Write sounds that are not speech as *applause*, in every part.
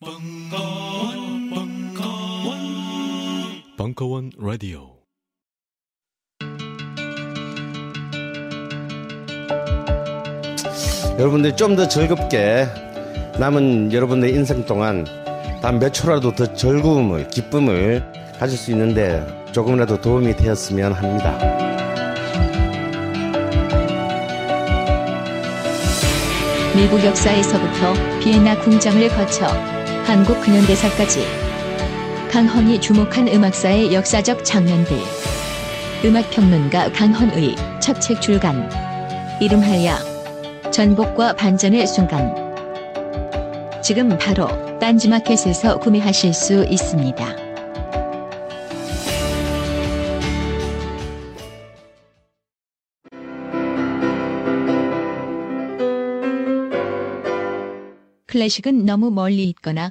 벙커원, 벙커원, 벙커원 라디오. 여러분들이 좀더 즐겁게 남은 여러분의 인생 동안 단 몇 초라도 더 즐거움을, 기쁨을 가질 수 있는데 조금이라도 도움이 되었으면 합니다. 미국 역사에서부터 비엔나 궁정을 거쳐 한국 근현대사까지. 강헌이 주목한 음악사의 역사적 장면들. 음악평론가 강헌의 첫 책 출간. 이름하여 전복과 반전의 순간. 지금 바로 딴지마켓에서 구매하실 수 있습니다. 클래식은 너무 멀리 있거나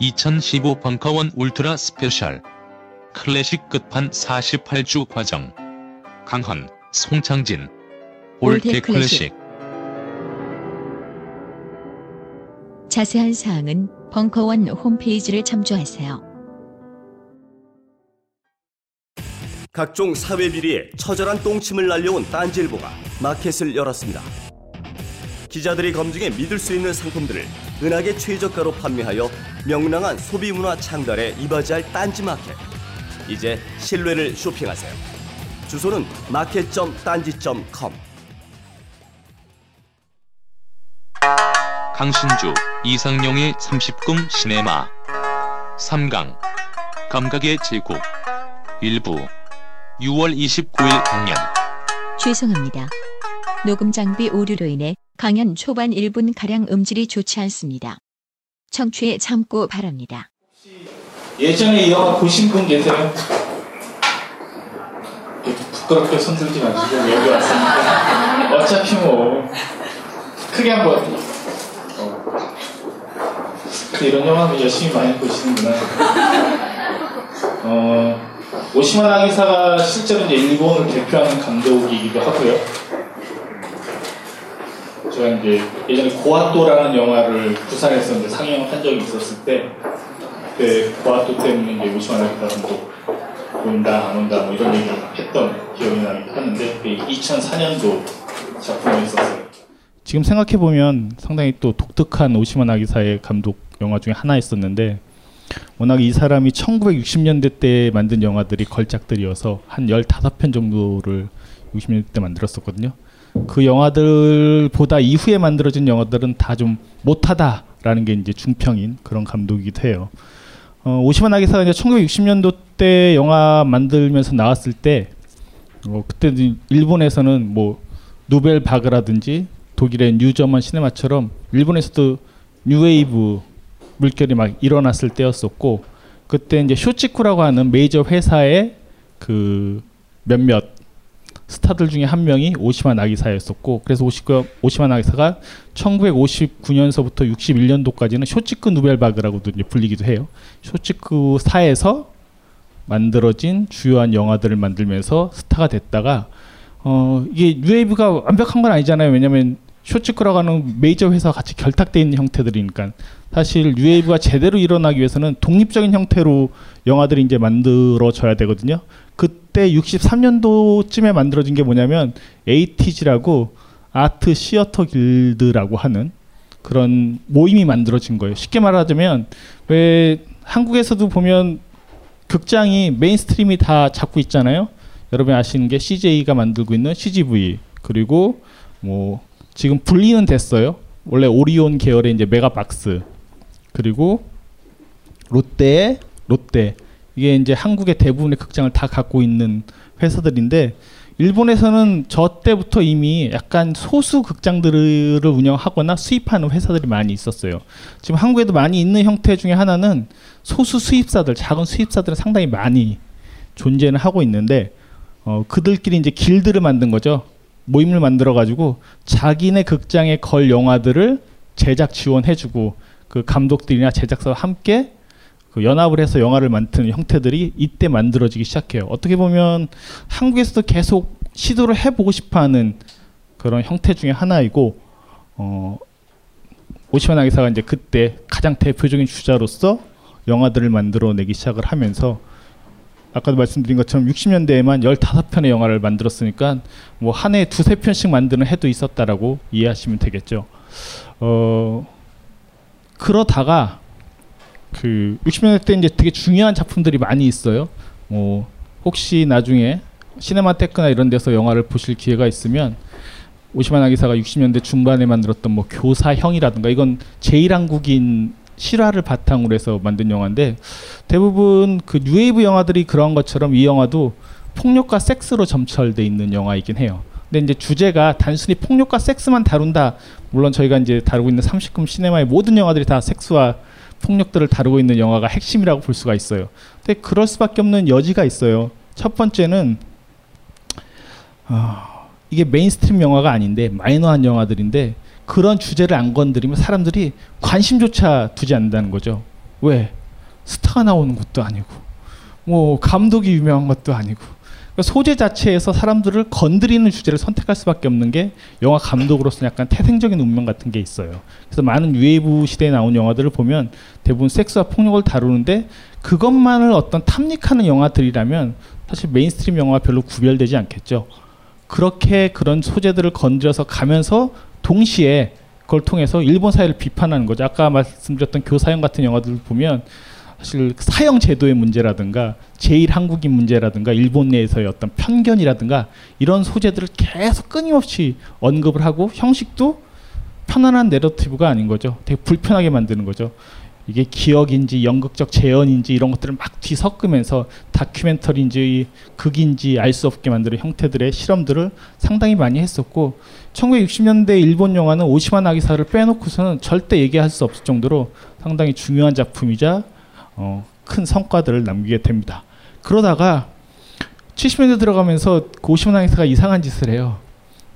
(2015) 벙커원 울트라 스페셜. 클래식 끝판 48주 과정. 강헌, 송창진. 올드 클래식. 자세한 사항은 벙커원 홈페이지를 참조하세요. 각종 사회 비리에 처절한 똥침을 날려온 딴지일보가 마켓을 열었습니다. 기자들이 검증해 믿을 수 있는 상품들을 은하계 최저가로 판매하여 명랑한 소비 문화 창달에 이바지할 딴지 마켓. 이제 신뢰를 쇼핑하세요. 주소는 마켓.딴지.com. 강신주, 이상용의 30금 시네마 3강 감각의 제국 일부 6월 29일 강연 죄송합니다. 녹음 장비 오류로 인해 강연 초반 1분 가량 음질이 좋지 않습니다. 청취에 참고 바랍니다. 예전에 이 영화 보신 분 계세요? 부끄럽게 손들지 마시고 여기 왔으니까 어차피 뭐 크게 한번 어. 이런 영화는 열심히 많이 보시는구나 어, 오시마 나기사가 실제로 일본을 대표하는 감독이기도 하고요 제가 이제 예전에 고아또라는 영화를 부산에서 상영한 적이 있었을 때 그때 고아또 때문에 이제 오시마 나 기사 감독 온다 안 온다 뭐 이런 얘기를 했던 기억이 나기도 하는데 그게 2004년도 작품이었었어요. 지금 생각해 보면 상당히 또 독특한 오시마 나기사의 감독 영화 중에 하나였었는데 워낙 이 사람이 1960년대 때 만든 영화들이 걸작들이어서 한 15편 정도를 60년대 때 만들었었거든요. 그 영화들보다 이후에 만들어진 영화들은 다 좀 못하다라는 게 이제 중평인 그런 감독이기도 해요. 어, 오시마 나기사가 이제 1960년도 때 영화 만들면서 나왔을 때 어, 그때 일본에서는 뭐 누벨 바그라든지 독일의 뉴저먼 시네마처럼 일본에서도 뉴웨이브 물결이 막 일어났을 때였었고 그때 이제 쇼치쿠라고 하는 메이저 회사의 그 몇몇 스타들 중에 한 명이 오시마 나기사였었고 그래서 오시마, 오시마 나기사가 1959년서부터 61년도까지는 쇼치쿠 누벨바그라고도 이제 불리기도 해요. 쇼치쿠 사에서 만들어진 주요한 영화들을 만들면서 스타가 됐다가 어 이게 뉴웨이브가 완벽한 건 아니잖아요. 왜냐하면 쇼치쿠라고 하는 메이저 회사와 같이 결탁돼 있는 형태들이니까 사실 뉴웨이브가 제대로 일어나기 위해서는 독립적인 형태로 영화들이 이제 만들어져야 되거든요. 그때 63년도쯤에 만들어진 게 뭐냐면 ATG라고 Art Theatre Guild라고 하는 그런 모임이 만들어진 거예요. 쉽게 말하자면 왜 한국에서도 보면 극장이 mainstream이 다 잡고 있잖아요. 여러분 아시는 게 CJ가 만들고 있는 CGV 그리고 뭐 지금 분리는 됐어요. 원래 오리온 계열의 이제 메가박스 그리고 롯데 롯데 이게 이제 한국의 대부분의 극장을 다 갖고 있는 회사들인데 일본에서는 저 때부터 이미 약간 소수 극장들을 운영하거나 수입하는 회사들이 많이 있었어요. 지금 한국에도 많이 있는 형태 중에 하나는 소수 수입사들, 작은 수입사들은 상당히 많이 존재는 하고 있는데 어, 그들끼리 이제 길드를 만든 거죠. 모임을 만들어 가지고 자기네 극장에 걸 영화들을 제작 지원해주고 그 감독들이나 제작사와 함께 그 연합을 해서 영화를 만드는 형태들이 이때 만들어지기 시작해요. 어떻게 보면 한국에서도 계속 시도를 해보고 싶어하는 그런 형태 중에 하나이고 어, 오시마 나 기사가 이제 그때 가장 대표적인 주자로서 영화들을 만들어내기 시작을 하면서 아까도 말씀드린 것처럼 60년대에만 15편의 영화를 만들었으니까 뭐 한 해에 두세 편씩 만드는 해도 있었다라고 이해하시면 되겠죠. 어 그러다가 그 60년대 때 이제 되게 중요한 작품들이 많이 있어요. 뭐 혹시 나중에 시네마테크나 이런 데서 영화를 보실 기회가 있으면 오시마 나기사가 60년대 중반에 만들었던 뭐 교사형이라든가 이건 제1한국인 실화를 바탕으로 해서 만든 영화인데 대부분 그 뉴웨이브 영화들이 그런 것처럼 이 영화도 폭력과 섹스로 점철돼 있는 영화이긴 해요. 근데 이제 주제가 단순히 폭력과 섹스만 다룬다. 물론 저희가 이제 다루고 있는 30금 시네마의 모든 영화들이 다 섹스와 폭력들을 다루고 있는 영화가 핵심이라고 볼 수가 있어요. 근데 그럴 수밖에 없는 여지가 있어요. 첫 번째는 어, 이게 mainstream 영화가 아닌데 마이너한 영화들인데 그런 주제를 안 건드리면 사람들이 관심조차 두지 않는다는 거죠. 왜? 스타가 나오는 것도 아니고, 뭐 감독이 유명한 것도 아니고, 그러니까 소재 자체에서 사람들을 건드리는 주제를 선택할 수밖에 없는 게 영화 감독으로서 약간 태생적인 운명 같은 게 있어요. 그래서 많은 뉴웨이브 시대에 나온 영화들을 보면 대부분 섹스와 폭력을 다루는데 그것만을 어떤 탐닉하는 영화들이라면 사실 mainstream 영화와 별로 구별되지 않겠죠. 그렇게 그런 소재들을 건드려서 가면서 동시에 그걸 통해서 일본 사회를 비판하는 거죠. 아까 말씀드렸던 교사형 같은 영화들 보면 사실 사형 제도의 문제라든가 재일 한국인 문제라든가 일본 내에서의 어떤 편견이라든가 이런 소재들을 계속 끊임없이 언급을 하고 형식도 편안한 내러티브가 아닌 거죠. 되게 불편하게 만드는 거죠. 이게 기억인지 연극적 재현인지 이런 것들을 막 뒤섞으면서 다큐멘터리인지 극인지 알 수 없게 만드는 형태들의 실험들을 상당히 많이 했었고 1960년대 일본 영화는 오시마 나기사를 빼놓고서는 절대 얘기할 수 없을 정도로 상당히 중요한 작품이자 어, 큰 성과들을 남기게 됩니다. 그러다가 70년대 들어가면서 그 오시마 나기사가 이상한 짓을 해요.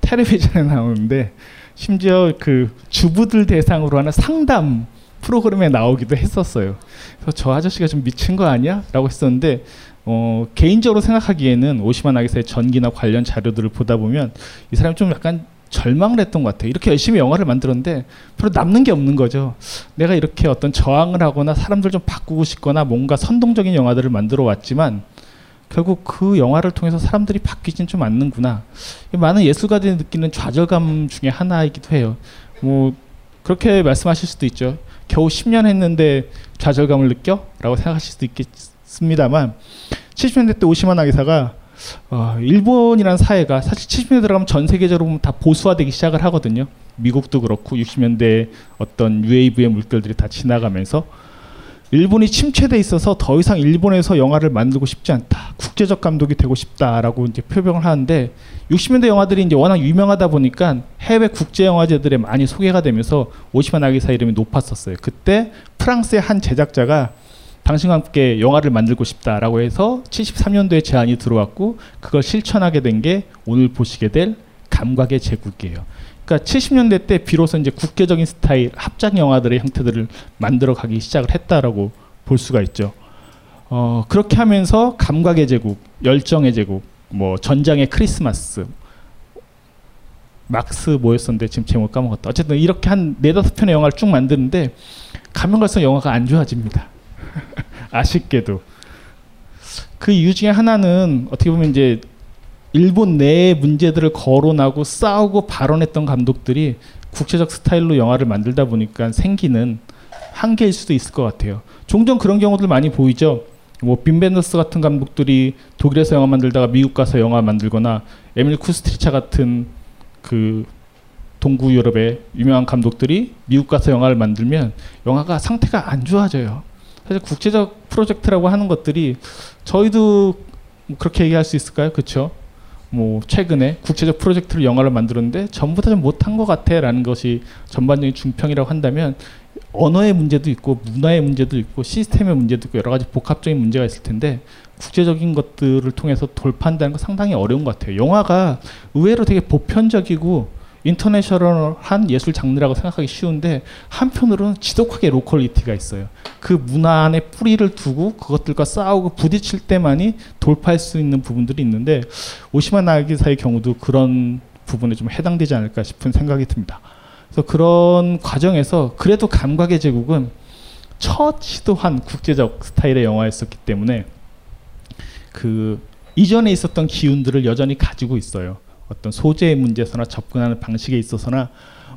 텔레비전에 나오는데 심지어 그 주부들 대상으로 하는 상담 프로그램에 나오기도 했었어요. 그래서 저 아저씨가 좀 미친 거 아니야? 라고 했었는데 어, 개인적으로 생각하기에는 오시마 나기사의 전기나 관련 자료들을 보다 보면 이 사람이 좀 약간 절망을 했던 것 같아요. 이렇게 열심히 영화를 만들었는데 별로 남는 게 없는 거죠. 내가 이렇게 어떤 저항을 하거나 사람들 좀 바꾸고 싶거나 뭔가 선동적인 영화들을 만들어 왔지만 결국 그 영화를 통해서 사람들이 바뀌진 좀 않는구나. 많은 예술가들이 느끼는 좌절감 중에 하나이기도 해요. 뭐 그렇게 말씀하실 수도 있죠. 겨우 10년 했는데 좌절감을 느껴? 라고 생각하실 수도 있겠습니다만 70년대 때 오시마 나기사가 어, 일본이라는 사회가 사실 70년대 들어가면 전 세계적으로 보면 다 보수화되기 시작을 하거든요. 미국도 그렇고 60년대 어떤 UAV의 물결들이 다 지나가면서 일본이 침체돼 있어서 더 이상 일본에서 영화를 만들고 싶지 않다. 국제적 감독이 되고 싶다라고 이제 표명을 하는데 60년대 영화들이 이제 워낙 유명하다 보니까 해외 국제 영화제들에 많이 소개가 되면서 오시마 나기사 이름이 높았었어요. 그때 프랑스의 한 제작자가 당신과 함께 영화를 만들고 싶다라고 해서 73년도에 제안이 들어왔고 그걸 실천하게 된 게 오늘 보시게 될 감각의 제국이에요. 그러니까 70년대 때 비로소 이제 국제적인 스타일 합작 영화들의 형태들을 만들어 가기 시작을 했다라고 볼 수가 있죠. 어, 그렇게 하면서 감각의 제국, 열정의 제국, 뭐 전장의 크리스마스, 막스 뭐였었는데 지금 제목 까먹었다. 어쨌든 이렇게 한 네다섯 편의 영화를 쭉 만드는데 가면 갈수록 영화가 안 좋아집니다. *laughs* 아쉽게도 그 이유 중에 하나는 어떻게 보면 이제 일본 내의 문제들을 거론하고 싸우고 발언했던 감독들이 국제적 스타일로 영화를 만들다 보니까 생기는 한계일 수도 있을 것 같아요. 종종 그런 경우들 많이 보이죠. 뭐 빈벤더스 같은 감독들이 독일에서 영화 만들다가 미국 가서 영화 만들거나 에밀 쿠스트리차 같은 그 동구 유럽의 유명한 감독들이 미국 가서 영화를 만들면 영화가 상태가 안 좋아져요. 사실 국제적 프로젝트라고 하는 것들이 저희도 그렇게 얘기할 수 있을까요? 그렇죠? 뭐 최근에 국제적 프로젝트를 영화를 만들었는데 전부 다 좀 못한 것 같아라는 것이 전반적인 중평이라고 한다면 언어의 문제도 있고 문화의 문제도 있고 시스템의 문제도 있고 여러 가지 복합적인 문제가 있을 텐데 국제적인 것들을 통해서 돌파한다는 건 상당히 어려운 것 같아요. 영화가 의외로 되게 보편적이고 international한 예술 장르라고 생각하기 쉬운데 한편으로는 지독하게 locality가 있어요. 그 문화 안에 뿌리를 두고 그것들과 싸우고 부딪힐 때만이 돌파할 수 있는 부분들이 있는데 오시마 나기사의 경우도 그런 부분에 좀 해당되지 않을까 싶은 생각이 듭니다. 그래서 그런 과정에서 그래도 감각의 제국은 첫 시도한 국제적 스타일의 영화였었기 때문에 그 이전에 있었던 기운들을 여전히 가지고 있어요. 어떤 소재의 문제에서나 접근하는 방식에 있어서나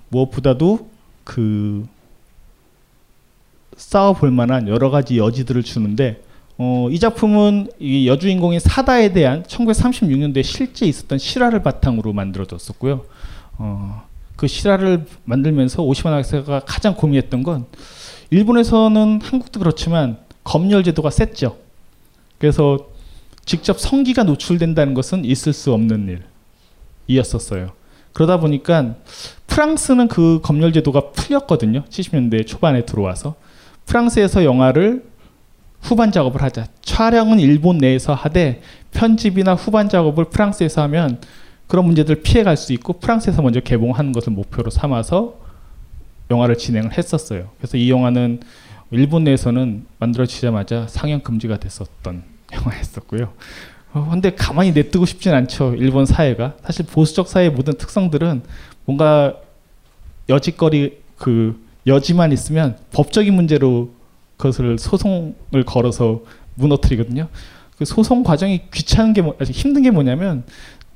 무엇보다도 그 싸워볼 만한 여러 가지 여지들을 주는데 어, 이 작품은 이 여주인공인 사다에 대한 1936년도에 실제 있었던 실화를 바탕으로 만들어졌었고요. 어, 그 실화를 만들면서 오시마 나기사가 가장 고민했던 건 일본에서는 한국도 그렇지만 검열 제도가 셌죠. 그래서 직접 성기가 노출된다는 것은 있을 수 없는 일 이었었어요. 그러다 보니까 프랑스는 그 검열 제도가 풀렸거든요. 70년대 초반에 들어와서 프랑스에서 영화를 후반 작업을 하자. 촬영은 일본 내에서 하되 편집이나 후반 작업을 프랑스에서 하면 그런 문제들 피해갈 수 있고 프랑스에서 먼저 개봉하는 것을 목표로 삼아서 영화를 진행을 했었어요. 그래서 이 영화는 일본 내에서는 만들어지자마자 상영 금지가 됐었던 *laughs* 영화였었고요. 어, 근데 가만히 내뜨고 싶진 않죠. 일본 사회가 사실 보수적 사회의 모든 특성들은 뭔가 여지거리 그 여지만 있으면 법적인 문제로 그것을 소송을 걸어서 무너뜨리거든요. 그 소송 과정이 귀찮은 게 뭐, 힘든 게 뭐냐면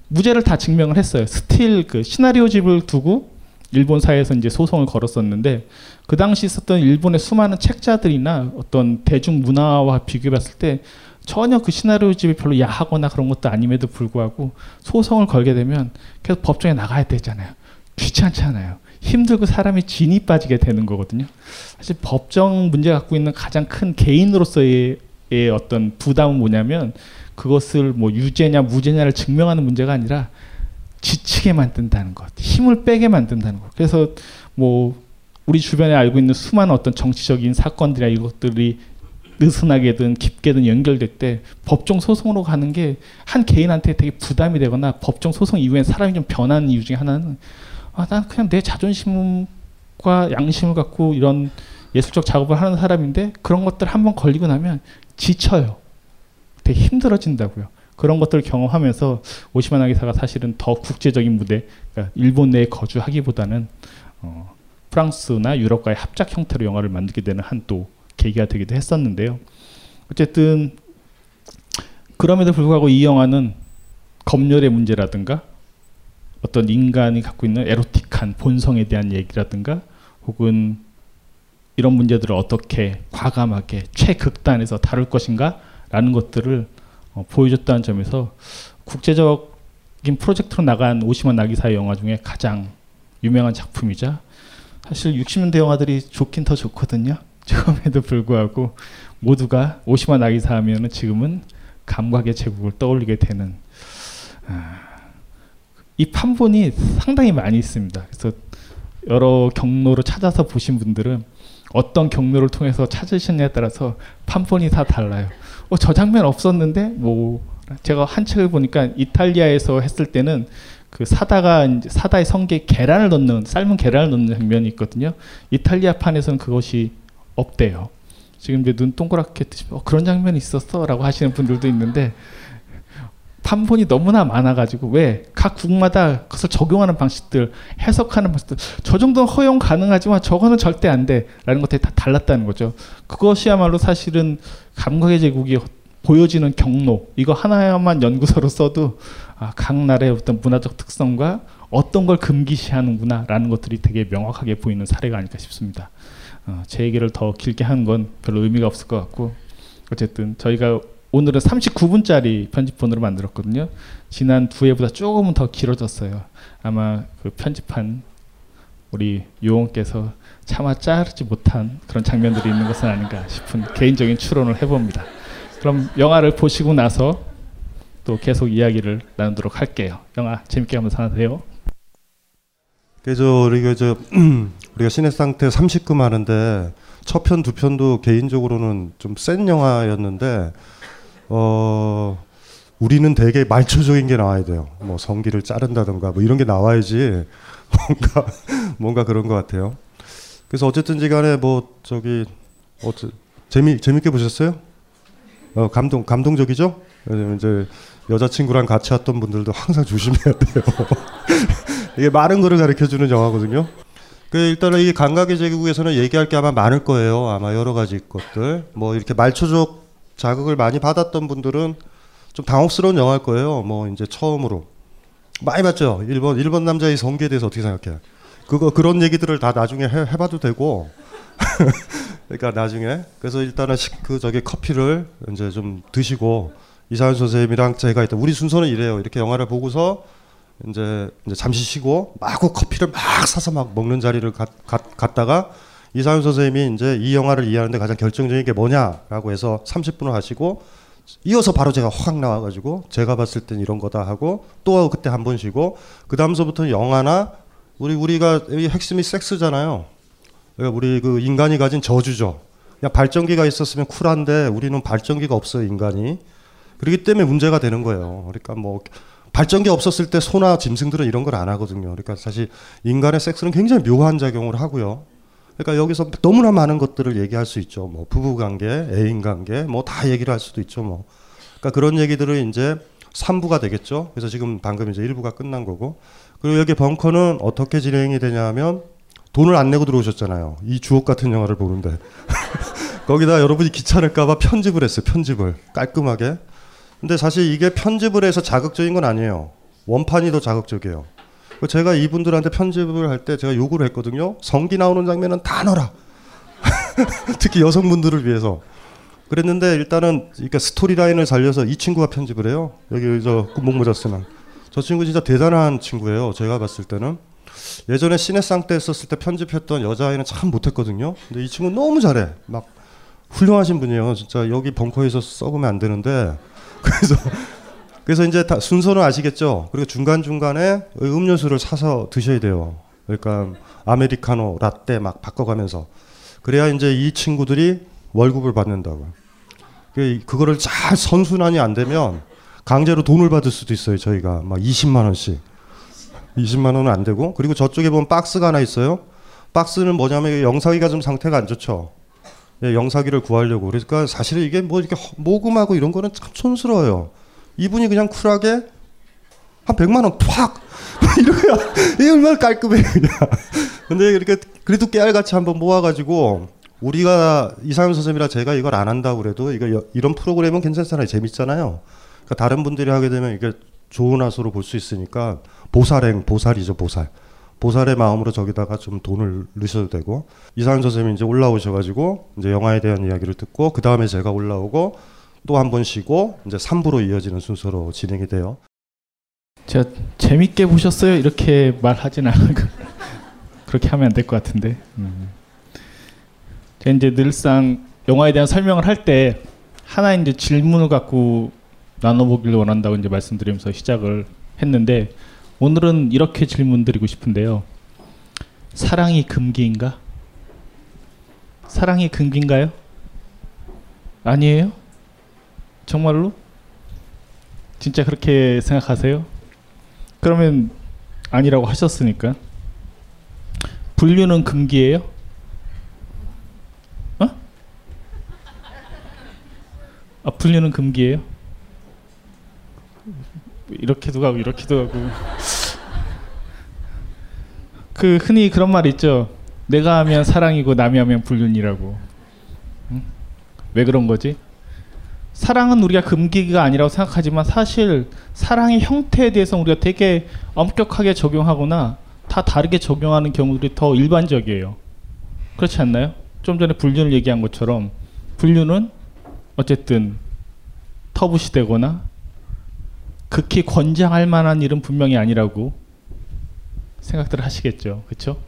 무죄를 다 증명을 했어요. 스틸 그 시나리오집을 두고 일본 사회에서 이제 소송을 걸었었는데 그 당시 있었던 일본의 수많은 책자들이나 어떤 대중 문화와 비교해봤을 때 전혀 그 시나리오 집이 별로 야하거나 그런 것도 아님에도 불구하고 소송을 걸게 되면 계속 법정에 나가야 되잖아요. 귀찮잖아요. 힘들고 사람이 진이 빠지게 되는 거거든요. 사실 법정 문제 갖고 있는 가장 큰 개인으로서의 어떤 부담은 뭐냐면 그것을 뭐 유죄냐 무죄냐를 증명하는 문제가 아니라 지치게 만든다는 것, 힘을 빼게 만든다는 것. 그래서 뭐 우리 주변에 알고 있는 수많은 어떤 정치적인 사건들이나 이것들이 느슨하게든 깊게든 연결될 때 법정 소송으로 가는 게 한 개인한테 되게 부담이 되거나 법정 소송 이후에 사람이 좀 변하는 이유 중에 하나는 아, 난 그냥 내 자존심과 양심을 갖고 이런 예술적 작업을 하는 사람인데 그런 것들 한번 걸리고 나면 지쳐요. 되게 힘들어진다고요. 그런 것들을 경험하면서 오시마 나 기사가 사실은 더 국제적인 무대, 그러니까 일본 내에 거주하기보다는 어, 프랑스나 유럽과의 합작 형태로 영화를 만들게 되는 한또 계기가 되기도 했었는데요. 어쨌든 그럼에도 불구하고 이 영화는 검열의 문제라든가 어떤 인간이 갖고 있는 에로틱한 본성에 대한 얘기라든가 혹은 이런 문제들을 어떻게 과감하게 최극단에서 다룰 것인가 라는 것들을 어, 보여줬다는 점에서 국제적인 프로젝트로 나간 오시마 나기사의 영화 중에 가장 유명한 작품이자 사실 60년대 영화들이 좋긴 더 좋거든요. *laughs* 처음에도 불구하고 모두가 오시마 나기사 하면은 지금은 감각의 제국을 떠올리게 되는 아, 이 판본이 상당히 많이 있습니다. 그래서 여러 경로로 찾아서 보신 분들은 어떤 경로를 통해서 찾으셨냐에 따라서 판본이 다 달라요. 어, 저 장면 없었는데 뭐 제가 한 책을 보니까 이탈리아에서 했을 때는 그 사다가 사다의 성게에 계란을 넣는 삶은 계란을 넣는 장면이 있거든요. 이탈리아 판에서는 그것이 없대요. 지금 이제 눈 동그랗게 뜨시면 어, 그런 장면이 있었어라고 하시는 분들도 있는데 판본이 너무나 많아가지고 왜 각 국마다 그것을 적용하는 방식들 해석하는 방식들 저 정도는 허용 가능하지만 저거는 절대 안 돼라는 것들이 다 달랐다는 거죠. 그것이야말로 사실은 감각의 제국이 보여지는 경로 이거 하나만 연구서로 써도 아, 각 나라의 어떤 문화적 특성과 어떤 걸 금기시하는구나라는 것들이 되게 명확하게 보이는 사례가 아닐까 싶습니다. 어, 제 얘기를 더 길게 하는 건 별로 의미가 없을 것 같고 어쨌든 저희가 오늘은 39분짜리 편집본으로 만들었거든요. 지난 두 회보다 조금은 더 길어졌어요. 아마 그 편집한 우리 요원께서 차마 자르지 못한 그런 장면들이 있는 것은 아닌가 싶은 개인적인 추론을 해봅니다. 그럼 영화를 보시고 나서 또 계속 이야기를 나누도록 할게요. 영화 재밌게 한번 사세요. 그래서 우리가 저 *clears throat* 우리가 신의 상태 30금 하는데 첫 편 두 편도 개인적으로는 좀 센 영화였는데 어 우리는 되게 말초적인 게 나와야 돼요. 뭐 성기를 자른다던가 뭐 이런 게 나와야지 *laughs* 뭔가 뭔가 그런 것 같아요. 그래서 어쨌든지 간에 뭐 저기 어째 재미 재밌게 보셨어요? 어 감동 감동적이죠? 이제 여자친구랑 같이 왔던 분들도 항상 조심해야 돼요. *laughs* 이게 많은 거를 가르쳐 주는 영화거든요. 그 일단은 이 감각의 제국에서는 얘기할 게 아마 많을 거예요. 아마 여러 가지 것들. 뭐 이렇게 말초적 자극을 많이 받았던 분들은 좀 당혹스러운 영화일 거예요. 뭐 이제 처음으로 많이 봤죠. 일본 일본 남자의 성기에 대해서 어떻게 생각해? 그거 그런 얘기들을 다 나중에 해, 해봐도 되고. *laughs* 그러니까 나중에 그래서 일단은 식- 그 저기 커피를 이제 좀 드시고 이사연 선생님이랑 제가 있다. 우리 순서는 이래요. 이렇게 영화를 보고서 이제, 이제 잠시 쉬고 마구 커피를 막 사서 막 먹는 자리를 갔, 갔, 갔다가 이사연 선생님이 이제 이 영화를 이해하는데 가장 결정적인 게 뭐냐라고 해서 30분을 하시고 이어서 바로 제가 확 나와가지고 제가 봤을 땐 이런 거다 하고 또 그때 한 번 쉬고 그 다음서부터는 영화나 우리 우리가 이 핵심이 섹스잖아요. 그러니까 우리 그 인간이 가진 저주죠. 그냥 발전기가 있었으면 쿨한데 우리는 발전기가 없어요 인간이. 그렇기 때문에 문제가 되는 거예요. 그러니까 뭐 발전기 없었을 때 소나 짐승들은 이런 걸 안 하거든요. 그러니까 사실 인간의 섹스는 굉장히 묘한 작용을 하고요. 그러니까 여기서 너무나 많은 것들을 얘기할 수 있죠. 뭐 부부 관계, 애인 관계, 뭐 다 얘기를 할 수도 있죠. 뭐. 그러니까 그런 얘기들을 이제 3부가 되겠죠. 그래서 지금 방금 이제 1부가 끝난 거고. 그리고 여기 벙커는 어떻게 진행이 되냐면 돈을 안 내고 들어오셨잖아요. 이 주옥 같은 영화를 보는데. *laughs* 거기다 여러분이 귀찮을까봐 편집을 했어요. 편집을 깔끔하게. 근데 사실 이게 편집을 해서 자극적인 건 아니에요. 원판이 더 자극적이에요. 그 제가 이분들한테 편집을 할 때 제가 요구를 했거든요. 성기 나오는 장면은 다 넣어라. *laughs* 특히 여성분들을 위해서. 그랬는데 일단은 그러니까 스토리 라인을 살려서 이 친구가 편집을 해요. 여기 저 군복모자 쓰는 저 친구 진짜 대단한 친구예요. 제가 봤을 때는 예전에 시네상 때 했었을 때 편집했던 여자아이는 참 못했거든요. 근데 이 친구 너무 잘해. 막 훌륭하신 분이에요. 진짜 여기 벙커에서 썩으면 안 되는데 그래서 그래서 이제 다 순서는 아시겠죠. 그리고 중간 중간에 음료수를 사서 드셔야 돼요. 그러니까 아메리카노, 라떼 막 바꿔가면서 그래야 이제 이 친구들이 월급을 받는다고. 그 그거를 잘 선순환이 안 되면 강제로 돈을 받을 수도 있어요. 저희가 막 20만 원씩. 20만 원은 안 되고 그리고 저쪽에 보면 박스가 하나 있어요. 박스는 뭐냐면 영상기가 좀 상태가 안 좋죠. 예, 영사기를 구하려고 그러니까 사실은 이게 뭐 이렇게 허- 모금하고 이런 거는 참 촌스러워요. 이분이 그냥 쿨하게 한 100만 원 팍! *laughs* 이거야. 이게 얼마나 깔끔해 그냥. *laughs* 근데 이렇게 그래도 깨알같이 한번 모아가지고 우리가 이상현 선생님이랑 제가 이걸 안 한다고 그래도 이거 여- 이런 프로그램은 괜찮잖아요. 재밌잖아요. 그러니까 다른 분들이 하게 되면 이게 좋은 화수로 볼 수 있으니까 보살행 보살이죠 보살. 보살의 마음으로 저기다가 좀 돈을 넣으셔도 되고 이상현 선생님이 이제 올라오셔가지고 이제 영화에 대한 이야기를 듣고 그 다음에 제가 올라오고 또 한 번 쉬고 이제 3부로 이어지는 순서로 진행이 돼요. 제가 재밌게 보셨어요 이렇게 말하진 않고 *laughs* 그렇게 하면 안 될 것 같은데. 음. 제가 이제 늘상 영화에 대한 설명을 할 때 하나 이제 질문을 갖고 나눠보기를 원한다고 이제 말씀드리면서 시작을 했는데 오늘은 이렇게 질문드리고 싶은데요. 사랑이 금기인가? 사랑이 금기인가요? 아니에요? 정말로? 진짜 그렇게 생각하세요? 그러면 아니라고 하셨으니까 분류는 금기예요? 어? 아 분류는 금기예요? 이렇게도 가고 이렇게도 가고 그 흔히 그런 말 있죠. 내가 하면 사랑이고 남이 하면 불륜이라고. 응? 왜 그런 거지? 사랑은 우리가 금기가 아니라고 생각하지만 사실 사랑의 형태에 대해서 우리가 되게 엄격하게 적용하거나 다 다르게 적용하는 경우들이 더 일반적이에요. 그렇지 않나요? 좀 전에 불륜을 얘기한 것처럼 불륜은 어쨌든 터부시 되거나 극히 권장할 만한 일은 분명히 아니라고 생각들을 하시겠죠. 그렇죠?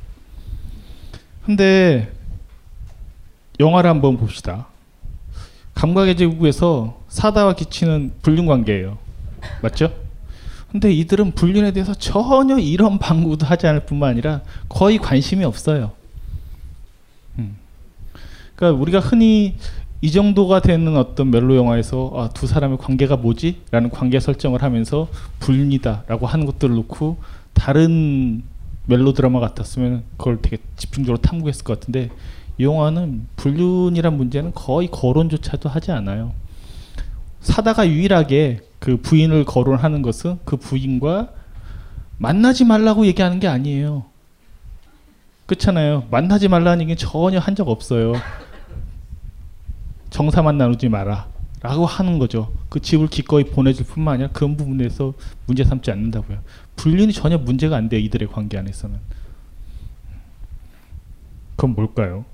근데 영화를 한번 봅시다. 감각의 제국에서 사다와 기치는 불륜 관계예요. 맞죠? 근데 이들은 불륜에 대해서 전혀 이런 방구도 하지 않을 뿐만 아니라 거의 관심이 없어요. 음. 그러니까 우리가 흔히 이 정도가 되는 어떤 멜로 영화에서 아, 두 사람의 관계가 뭐지? 라는 관계 설정을 하면서 불륜이다 라고 하는 것들을 놓고 다른 멜로 드라마 같았으면 그걸 되게 집중적으로 탐구했을 것 같은데 이 영화는 불륜이란 문제는 거의 거론조차도 하지 않아요. 사다가 유일하게 그 부인을 거론하는 것은 그 부인과 만나지 말라고 얘기하는 게 아니에요. 그렇잖아요. 만나지 말라는 얘기는 전혀 한 적 없어요. 정사만 나누지 마라. 라고 하는 거죠. 그 집을 기꺼이 보내줄 뿐만 아니라 그런 부분에서 문제 삼지 않는다고요. 불륜이 전혀 문제가 안 돼요. 이들의 관계 안에서는. 그건 뭘까요?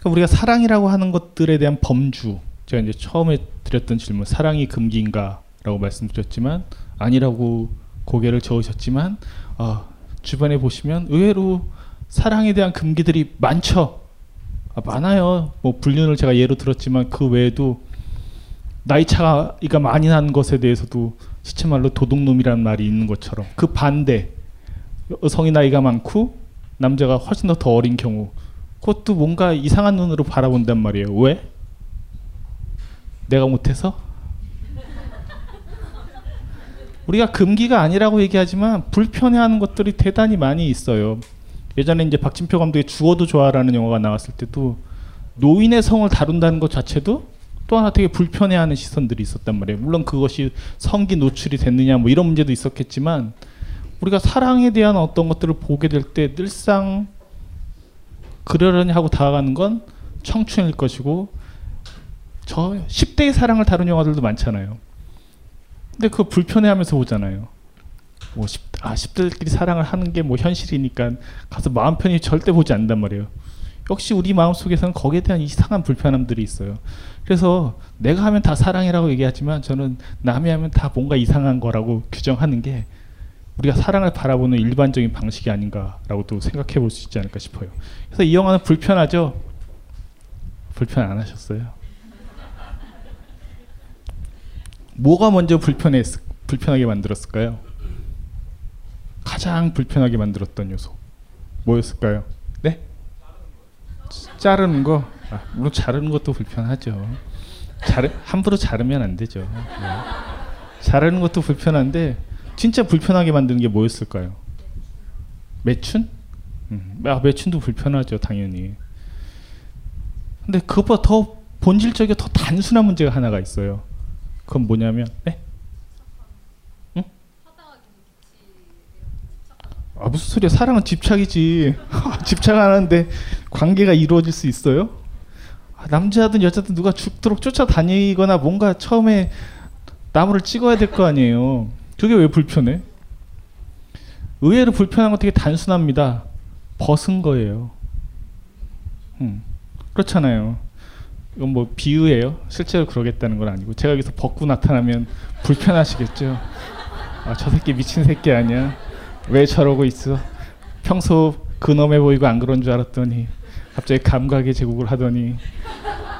그러니까 우리가 사랑이라고 하는 것들에 대한 범주 제가 이제 처음에 드렸던 질문 사랑이 금기인가라고 말씀드렸지만 아니라고 고개를 저으셨지만 어, 주변에 보시면 의외로 사랑에 대한 금기들이 많죠. 아, 많아요. 뭐 불륜을 제가 예로 들었지만 그 외에도 나이 차가 많이 난 것에 대해서도 시체 말로 도둑놈이라는 말이 있는 것처럼 그 반대 여성이 나이가 많고 남자가 훨씬 더, 더 어린 경우 그것도 뭔가 이상한 눈으로 바라본단 말이에요. 왜? 내가 못해서? 우리가 금기가 아니라고 얘기하지만 불편해하는 것들이 대단히 많이 있어요. 예전에 이제 박진표 감독의 죽어도 좋아라는 영화가 나왔을 때도 노인의 성을 다룬다는 것 자체도 또 하나 되게 불편해하는 시선들이 있었단 말이에요. 물론 그것이 성기 노출이 됐느냐 뭐 이런 문제도 있었겠지만 우리가 사랑에 대한 어떤 것들을 보게 될 때 늘상 그러려니 하고 다가가는 건 청춘일 것이고 저 10대의 사랑을 다룬 영화들도 많잖아요. 근데 그거 불편해하면서 보잖아요. 뭐 10, 아 10대들끼리 사랑을 하는 게 뭐 현실이니까 가서 마음 편히 절대 보지 않는단 말이에요. 역시 우리 마음 속에서는 거기에 대한 이상한 불편함들이 있어요. 그래서 내가 하면 다 사랑이라고 얘기하지만 저는 남이 하면 다 뭔가 이상한 거라고 규정하는 게 우리가 사랑을 바라보는 일반적인 방식이 아닌가라고 또 생각해 볼 수 있지 않을까 싶어요. 그래서 이 영화는 불편하죠? 불편 안 하셨어요? 뭐가 먼저 불편했, 불편하게 만들었을까요? 가장 불편하게 만들었던 요소 뭐였을까요? 네? 자르는 거 아, 물론 자르는 것도 불편하죠. 자르, 함부로 자르면 안 되죠. 네. 자르는 것도 불편한데 진짜 불편하게 만드는 게 뭐였을까요? 매춘? 음, 아, 매춘도 불편하죠, 당연히. 근데 그것보다 더 본질적이고 더 단순한 문제가 하나가 있어요. 그건 뭐냐면, 네? 아 무슨 소리야? 사랑은 집착이지. *laughs* 집착 안 하는데 관계가 이루어질 수 있어요? 아, 남자든 여자든 누가 죽도록 쫓아다니거나 뭔가 처음에 나무를 찍어야 될 거 아니에요. 그게 왜 불편해? 의외로 불편한 건 되게 단순합니다. 벗은 거예요. 음, 그렇잖아요. 이건 뭐 비유예요? 실제로 그러겠다는 건 아니고. 제가 여기서 벗고 나타나면 불편하시겠죠? 아, 저 새끼 미친 새끼 아니야 왜 저러고 있어? 평소 근엄해 보이고 안 그런 줄 알았더니 갑자기 감각의 제국을 하더니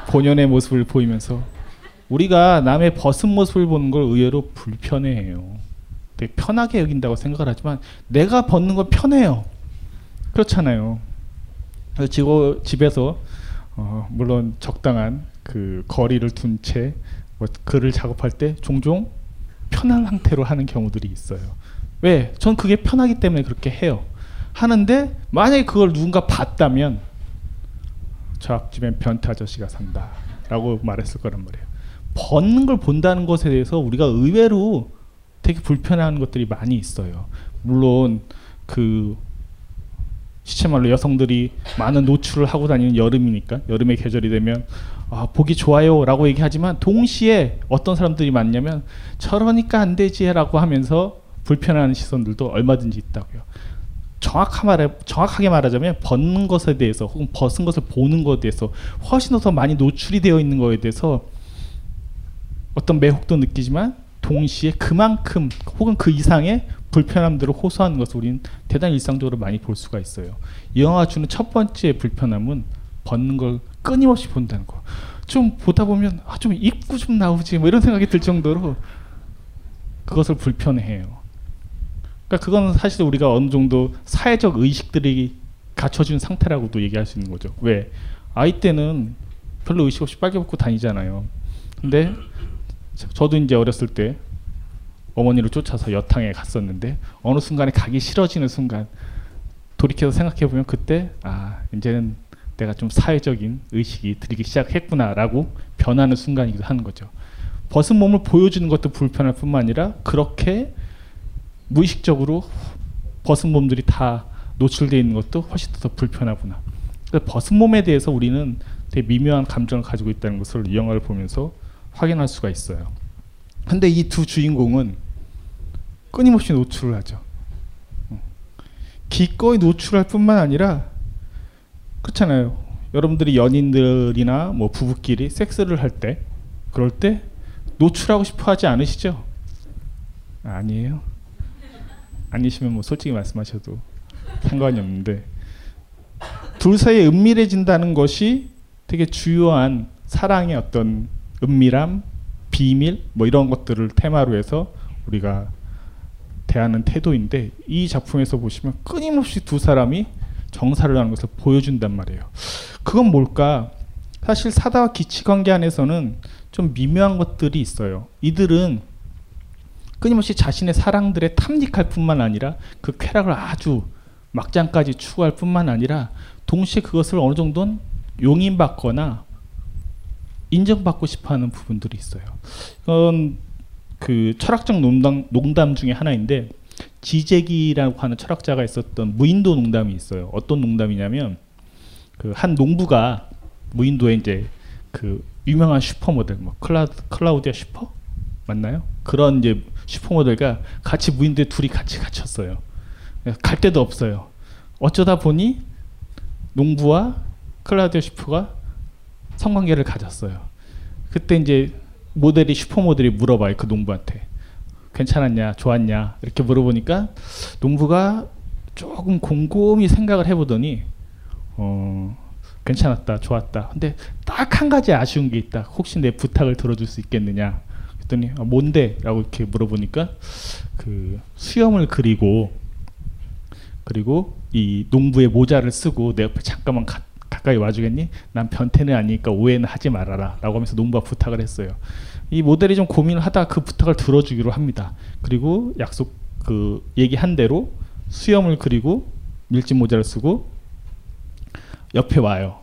본연의 모습을 보이면서 우리가 남의 벗은 모습을 보는 걸 의외로 불편해해요. 되게 편하게 여긴다고 생각을 하지만 내가 벗는 건 편해요. 그렇잖아요. 그래서 집에서 어, 물론 적당한 그 거리를 둔 채 뭐 글을 작업할 때 종종 편한 상태로 하는 경우들이 있어요. 왜? 전 그게 편하기 때문에 그렇게 해요. 하는데 만약에 그걸 누군가 봤다면 저 앞집엔 변태 아저씨가 산다 라고 말했을 거란 말이에요. 벗는 걸 본다는 것에 대해서 우리가 의외로 되게 불편해하는 것들이 많이 있어요. 물론 그 시체 말로 여성들이 많은 노출을 하고 다니는 여름이니까 여름의 계절이 되면 아, 보기 좋아요라고 얘기하지만 동시에 어떤 사람들이 많냐면 저러니까 안 되지라고 하면서 불편한 시선들도 얼마든지 있다고요. 정확하 말해, 정확하게 말하자면 벗는 것에 대해서 혹은 벗은 것을 보는 것에 대해서 훨씬 더 많이 노출이 되어 있는 것에 대해서 어떤 매혹도 느끼지만 동시에 그만큼 혹은 그 이상의 불편함들을 호소하는 것을 우리는 대단히 일상적으로 많이 볼 수가 있어요. 이 영화가 주는 첫 번째 불편함은 벗는 걸 끊임없이 본다는 거. 좀 보다 보면 아, 좀 입고 좀 나오지 뭐 이런 생각이 들 정도로 그것을 불편해해요. 그러니까 그건 사실 우리가 어느 정도 사회적 의식들이 갖춰진 상태라고도 얘기할 수 있는 거죠. 왜 아이 때는 별로 의식 없이 빨개 벗고 다니잖아요. 근데 저도 이제 어렸을 때 어머니를 쫓아서 여탕에 갔었는데 어느 순간에 가기 싫어지는 순간 돌이켜서 생각해 보면 그때 아 이제는 내가 좀 사회적인 의식이 들기 시작했구나라고 변하는 순간이기도 하는 거죠. 벗은 몸을 보여주는 것도 불편할 뿐만 아니라 그렇게 무의식적으로 벗은 몸들이 다 노출되어 있는 것도 훨씬 더 불편하구나. 벗은 몸에 대해서 우리는 되게 미묘한 감정을 가지고 있다는 것을 이 영화를 보면서 확인할 수가 있어요. 근데 이 두 주인공은 끊임없이 노출을 하죠. 기꺼이 노출할 뿐만 아니라 그렇잖아요. 여러분들이 연인들이나 뭐 부부끼리 섹스를 할 때 그럴 때 노출하고 싶어 하지 않으시죠? 아니에요. 아니시면 뭐 솔직히 말씀하셔도 상관이 없는데 둘 사이에 은밀해진다는 것이 되게 주요한 사랑의 어떤 은밀함, 비밀 뭐 이런 것들을 테마로 해서 우리가 대하는 태도인데 이 작품에서 보시면 끊임없이 두 사람이 정사를 하는 것을 보여준단 말이에요. 그건 뭘까? 사실 사다와 기치 관계 안에서는 좀 미묘한 것들이 있어요. 이들은 끊임없이 자신의 사랑들에 탐닉할 뿐만 아니라 그 쾌락을 아주 막장까지 추구할 뿐만 아니라 동시에 그것을 어느 정도는 용인받거나 인정받고 싶어하는 부분들이 있어요. 이건 그 철학적 농담, 농담 중에 하나인데 지재기라고 하는 철학자가 있었던 무인도 농담이 있어요. 어떤 농담이냐면 그 한 농부가 무인도에 이제 그 유명한 슈퍼모델 뭐 클라 클라우디아 쉬퍼 맞나요? 그런 이제 슈퍼모델과 같이 무인도에 둘이 같이 갇혔어요. 갈 데도 없어요. 어쩌다 보니 농부와 클라우디아 쉬퍼가 성관계를 가졌어요. 그때 이제 모델이 슈퍼모델이 물어봐요 그 농부한테 괜찮았냐 좋았냐 이렇게 물어보니까 농부가 조금 곰곰이 생각을 해보더니 어 괜찮았다 좋았다 근데 딱 한 가지 아쉬운 게 있다 혹시 내 부탁을 들어줄 수 있겠느냐 그랬더니 아, 뭔데? 라고 이렇게 물어보니까 그 수염을 그리고 그리고 이 농부의 모자를 쓰고 내 옆에 잠깐만 가, 가까이 와주겠니? 난 변태는 아니니까 오해는 하지 말아라. 라고 하면서 농부가 부탁을 했어요. 이 모델이 좀 고민을 하다 그 부탁을 들어주기로 합니다. 그리고 약속 그 얘기한 대로 수염을 그리고 밀짚 모자를 쓰고 옆에 와요.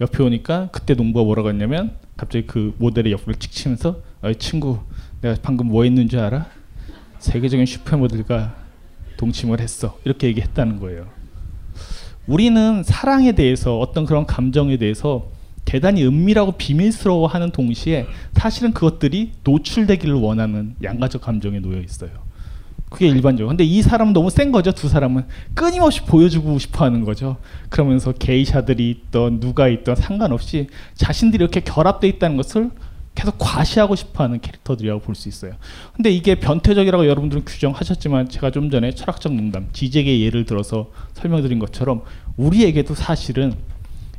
옆에 오니까 그때 농부가 뭐라고 했냐면 갑자기 그 모델의 옆을 칙 치면서 어이 친구 내가 방금 뭐 했는 줄 알아? 세계적인 슈퍼모델과 동침을 했어 이렇게 얘기했다는 거예요 우리는 사랑에 대해서 어떤 그런 감정에 대해서 대단히 은밀하고 비밀스러워하는 동시에 사실은 그것들이 노출되기를 원하는 양가적 감정에 놓여 있어요. 그게 일반적으로. 근데 이 사람은 너무 센 거죠. 두 사람은 끊임없이 보여주고 싶어 하는 거죠. 그러면서 게이샤들이 있던 누가 있던 상관없이 자신들이 이렇게 결합돼 있다는 것을 계속 과시하고 싶어하는 캐릭터들이라고 볼 수 있어요. 근데 이게 변태적이라고 여러분들은 규정하셨지만 제가 좀 전에 철학적 농담, 지적의 예를 들어서 설명드린 것처럼 우리에게도 사실은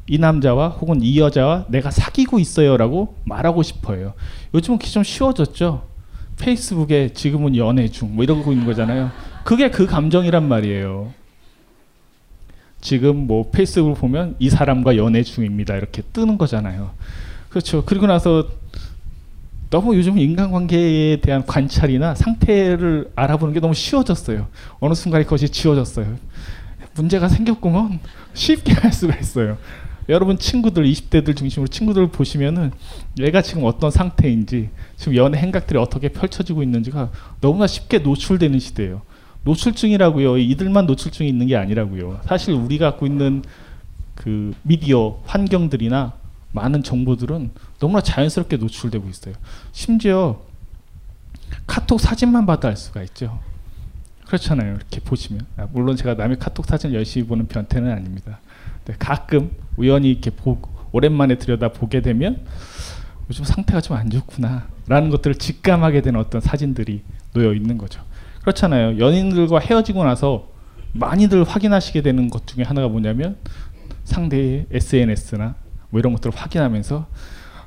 이 남자와 혹은 이 여자와 내가 사귀고 있어요라고 말하고 싶어요. 요즘은 좀 쉬워졌죠. 페이스북에 지금은 연애 중 뭐 이러고 있는 거잖아요. 그게 그 감정이란 말이에요. 지금 뭐 페이스북을 보면 이 사람과 연애 중입니다 이렇게 뜨는 거잖아요. 그렇죠. 그리고 나서 너무 요즘 인간관계에 대한 관찰이나 상태를 알아보는 게 너무 쉬워졌어요. 어느 순간에 그것이 지워졌어요. 문제가 생겼구먼 쉽게 할 수가 있어요. 여러분 친구들 20대들 중심으로 친구들 보시면은 얘가 지금 어떤 상태인지 지금 연애 행각들이 어떻게 펼쳐지고 있는지가 너무나 쉽게 노출되는 시대예요. 노출증이라고요. 이들만 노출증이 있는 게 아니라고요. 사실 우리가 갖고 있는 그 미디어 환경들이나 많은 정보들은 너무나 자연스럽게 노출되고 있어요. 심지어 카톡 사진만 봐도 알 수가 있죠. 그렇잖아요. 이렇게 보시면 아, 물론 제가 남의 카톡 사진 열심히 보는 변태는 아닙니다. 네, 가끔 우연히 이렇게 보, 오랜만에 들여다 보게 되면 요즘 상태가 좀 안 좋구나라는 것들을 직감하게 되는 어떤 사진들이 놓여 있는 거죠. 그렇잖아요. 연인들과 헤어지고 나서 많이들 확인하시게 되는 것 중에 하나가 뭐냐면 상대의 SNS나 뭐 이런 것들을 확인하면서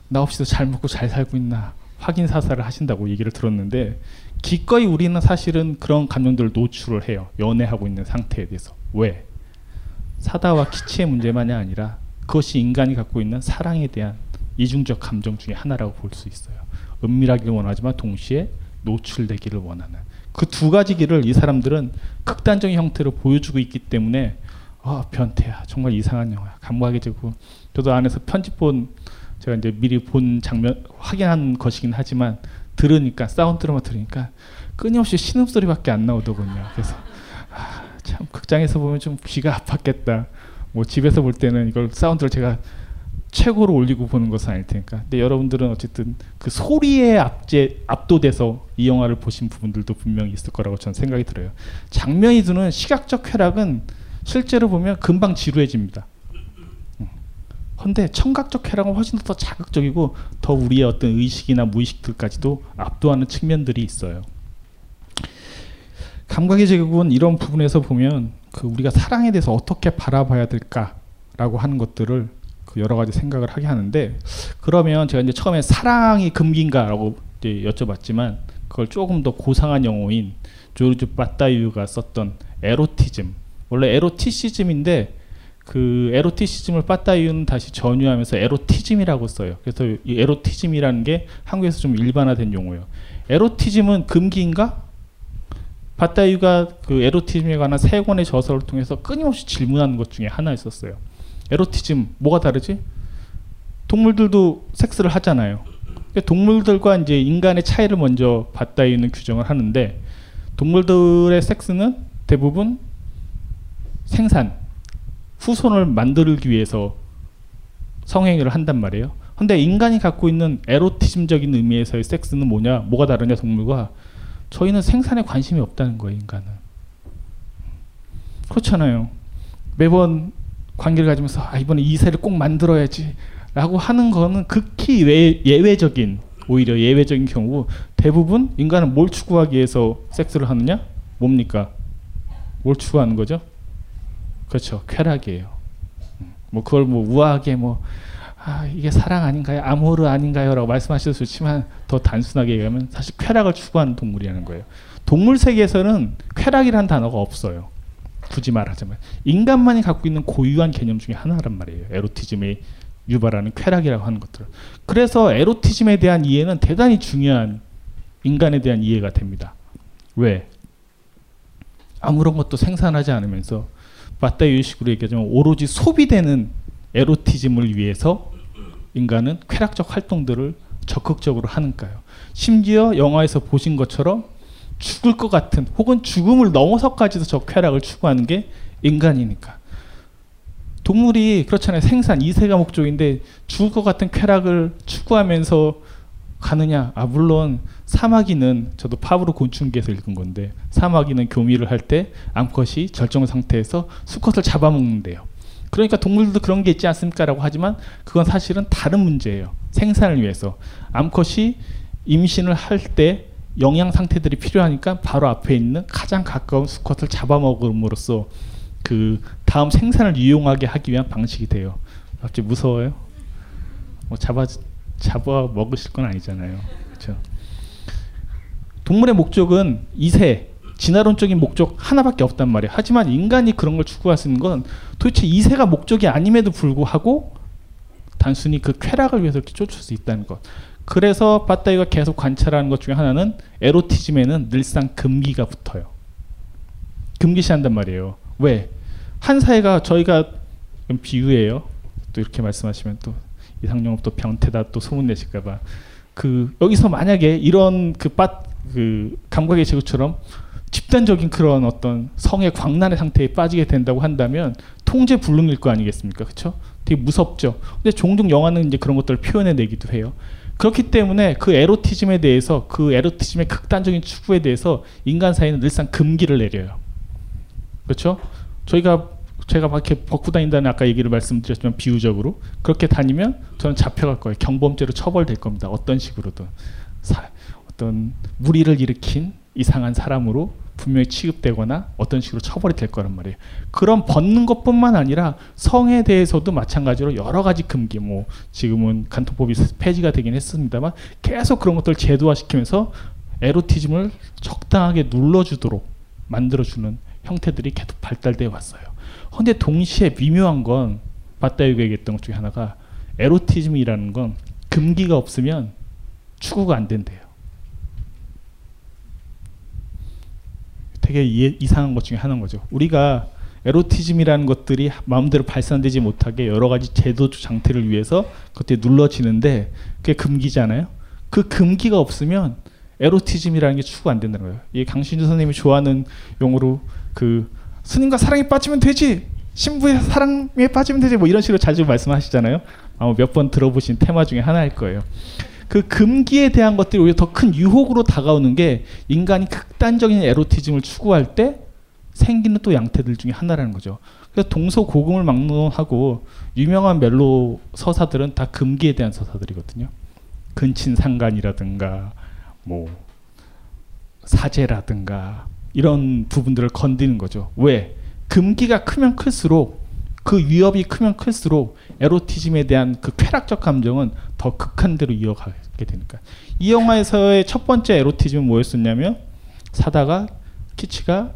나 없이도 잘 먹고 잘 살고 있나 확인 사살을 하신다고 얘기를 들었는데 기꺼이 우리는 사실은 그런 감정들을 노출을 해요. 연애하고 있는 상태에 대해서. 왜? 사다와 키치의 문제만이 아니라 그것이 인간이 갖고 있는 사랑에 대한 이중적 감정 중에 하나라고 볼 수 있어요. 은밀하기를 원하지만 동시에 노출되기를 원하는 그 두 가지 길을 이 사람들은 극단적인 형태로 보여주고 있기 때문에 아 변태야 정말 이상한 영화야 감각이 되고 저도 안에서 편집본 제가 이제 미리 본 장면 확인한 것이긴 하지만 들으니까 사운드로만 들으니까 끊임없이 신음 소리밖에 안 나오더군요. 그래서 아, 참 극장에서 보면 좀 귀가 아팠겠다. 뭐 집에서 볼 때는 이걸 사운드를 제가 최고로 올리고 보는 것은 아닐 테니까. 근데 여러분들은 어쨌든 그 소리에 압제 압도돼서 이 영화를 보신 부분들도 분명히 있을 거라고 저는 생각이 들어요. 장면이 드는 시각적 쾌락은 실제로 보면 금방 지루해집니다. 헌데 청각적 쾌락은 훨씬 더 자극적이고 더 우리의 어떤 의식이나 무의식들까지도 압도하는 측면들이 있어요. 감각의 제국은 이런 부분에서 보면 그 우리가 사랑에 대해서 어떻게 바라봐야 될까라고 하는 것들을 그 여러 가지 생각을 하게 하는데 그러면 제가 이제 처음에 사랑이 금기인가라고 여쭤봤지만 그걸 조금 더 고상한 영어인 조르주 바타유가 썼던 에로티즘 원래 에로티시즘인데 그 에로티시즘을 빠따이유는 다시 전유하면서 에로티즘이라고 써요. 그래서 이 에로티즘이라는 게 한국에서 좀 일반화된 용어예요. 에로티즘은 금기인가? 바따이유가 그 에로티즘에 관한 세 권의 저서를 통해서 끊임없이 질문하는 것 중에 하나였었어요. 에로티즘 뭐가 다르지? 동물들도 섹스를 하잖아요. 동물들과 이제 인간의 차이를 먼저 바따이유는 규정을 하는데 동물들의 섹스는 대부분 생산, 후손을 만들기 위해서 성행위를 한단 말이에요. 근데 인간이 갖고 있는 에로티즘적인 의미에서의 섹스는 뭐냐? 뭐가 다르냐 동물과 저희는 생산에 관심이 없다는 거예요, 인간은. 그렇잖아요. 매번 관계를 가지면서 아, 이번에 이세를 꼭 만들어야지 라고 하는 거는 극히 외, 예외적인 오히려 예외적인 경우 대부분 인간은 뭘 추구하기 위해서 섹스를 하느냐? 뭡니까? 뭘 추구하는 거죠? 그렇죠. 쾌락이에요. 뭐 그걸 뭐 우아하게 뭐 아, 이게 사랑 아닌가요? 아모르 아닌가요?라고 말씀하셔도 좋지만 더 단순하게 얘기하면 사실 쾌락을 추구하는 동물이라는 거예요. 동물 세계에서는 쾌락이란 단어가 없어요. 굳이 말하자면 인간만이 갖고 있는 고유한 개념 중에 하나란 말이에요. 에로티즘의 유발하는 쾌락이라고 하는 것들. 그래서 에로티즘에 대한 이해는 대단히 중요한 인간에 대한 이해가 됩니다. 왜? 아무런 것도 생산하지 않으면서 맞다 이식으로 얘기하자면 오로지 소비되는 에로티즘을 위해서 인간은 쾌락적 활동들을 적극적으로 하는가요? 심지어 영화에서 보신 것처럼 죽을 것 같은 혹은 죽음을 넘어서까지도 저 쾌락을 추구하는 게 인간이니까. 동물이 그렇잖아요. 생산, 이세가 목적인데 죽을 것 같은 쾌락을 추구하면서 가느냐? 아 물론 사마귀는 저도 파브로 곤충계에서 읽은 건데 사마귀는 교미를 할 때 암컷이 절정 상태에서 수컷을 잡아먹는데요. 그러니까 동물들도 그런 게 있지 않습니까라고 하지만 그건 사실은 다른 문제예요. 생산을 위해서 암컷이 임신을 할 때 영양 상태들이 필요하니까 바로 앞에 있는 가장 가까운 수컷을 잡아먹음으로써 그 다음 생산을 이용하게 하기 위한 방식이 돼요. 갑자기 무서워요? 뭐 잡아 잡아 먹으실 건 아니잖아요. 그렇죠? 동물의 목적은 이세, 진화론적인 목적 하나밖에 없단 말이에요. 하지만 인간이 그런 걸 추구하시는 건 도대체 이세가 목적이 아님에도 불구하고 단순히 그 쾌락을 위해서 이렇게 쫓을 수 있다는 것. 그래서 바따이가 계속 관찰하는 것 중에 하나는 에로티즘에는 늘상 금기가 붙어요. 금기시한단 말이에요. 왜? 한 사회가 저희가 비유예요. 또 이렇게 말씀하시면 또 이상용 또 병태다 또 소문 내실까봐 그 여기서 만약에 이런 그빠 그 감각의 제구처럼 집단적인 그런 어떤 성의 광란의 상태에 빠지게 된다고 한다면 통제 불능일 거 아니겠습니까? 그렇죠? 되게 무섭죠. 근데 종종 영화는 이제 그런 것들을 표현해 내기도 해요. 그렇기 때문에 그 에로티즘에 대해서 그 에로티즘의 극단적인 추구에 대해서 인간 사회는 늘상 금기를 내려요. 그렇죠? 저희가 제가 막 이렇게 벗고 다닌다는 아까 얘기를 말씀드렸지만 비유적으로 그렇게 다니면 저는 잡혀갈 거예요. 경범죄로 처벌될 겁니다. 어떤 식으로든 사, 어떤 무리를 일으킨 이상한 사람으로 분명히 취급되거나 어떤 식으로 처벌이 될 거란 말이에요. 그런 벗는 것뿐만 아니라 성에 대해서도 마찬가지로 여러 가지 금기, 뭐 지금은 간통법이 폐지가 되긴 했습니다만 계속 그런 것들을 제도화시키면서 에로티즘을 적당하게 눌러주도록 만들어주는 형태들이 계속 발달돼 왔어요. 근데 동시에 미묘한 건 맞다이가 얘기했던 것 중에 하나가 에로티즘이라는 건 금기가 없으면 추구가 안 된대요. 되게 이, 이상한 것 중에 하나인 거죠. 우리가 에로티즘이라는 것들이 마음대로 발산되지 못하게 여러 가지 제도 장태를 위해서 그때 눌러지는데 그게 금기잖아요. 그 금기가 없으면 에로티즘이라는 게 추구 안 된다는 거예요. 이 강신주 선생님이 좋아하는 용어로 그 스님과 사랑에 빠지면 되지 신부의 사랑에 빠지면 되지 뭐 이런 식으로 자주 말씀하시잖아요. 아마 몇 번 들어보신 테마 중에 하나일 거예요. 그 금기에 대한 것들이 오히려 더 큰 유혹으로 다가오는 게 인간이 극단적인 에로티즘을 추구할 때 생기는 또 양태들 중에 하나라는 거죠. 그래서 동서고금을 막론하고 유명한 멜로 서사들은 다 금기에 대한 서사들이거든요. 근친상간이라든가 뭐 사제라든가 이런 부분들을 건드는 거죠. 왜? 금기가 크면 클수록 그 위협이 크면 클수록 에로티즘에 대한 그 쾌락적 감정은 더 극한대로 이어가게 되니까. 이 영화에서의 첫 번째 에로티즘은 뭐였었냐면 사다가 키치가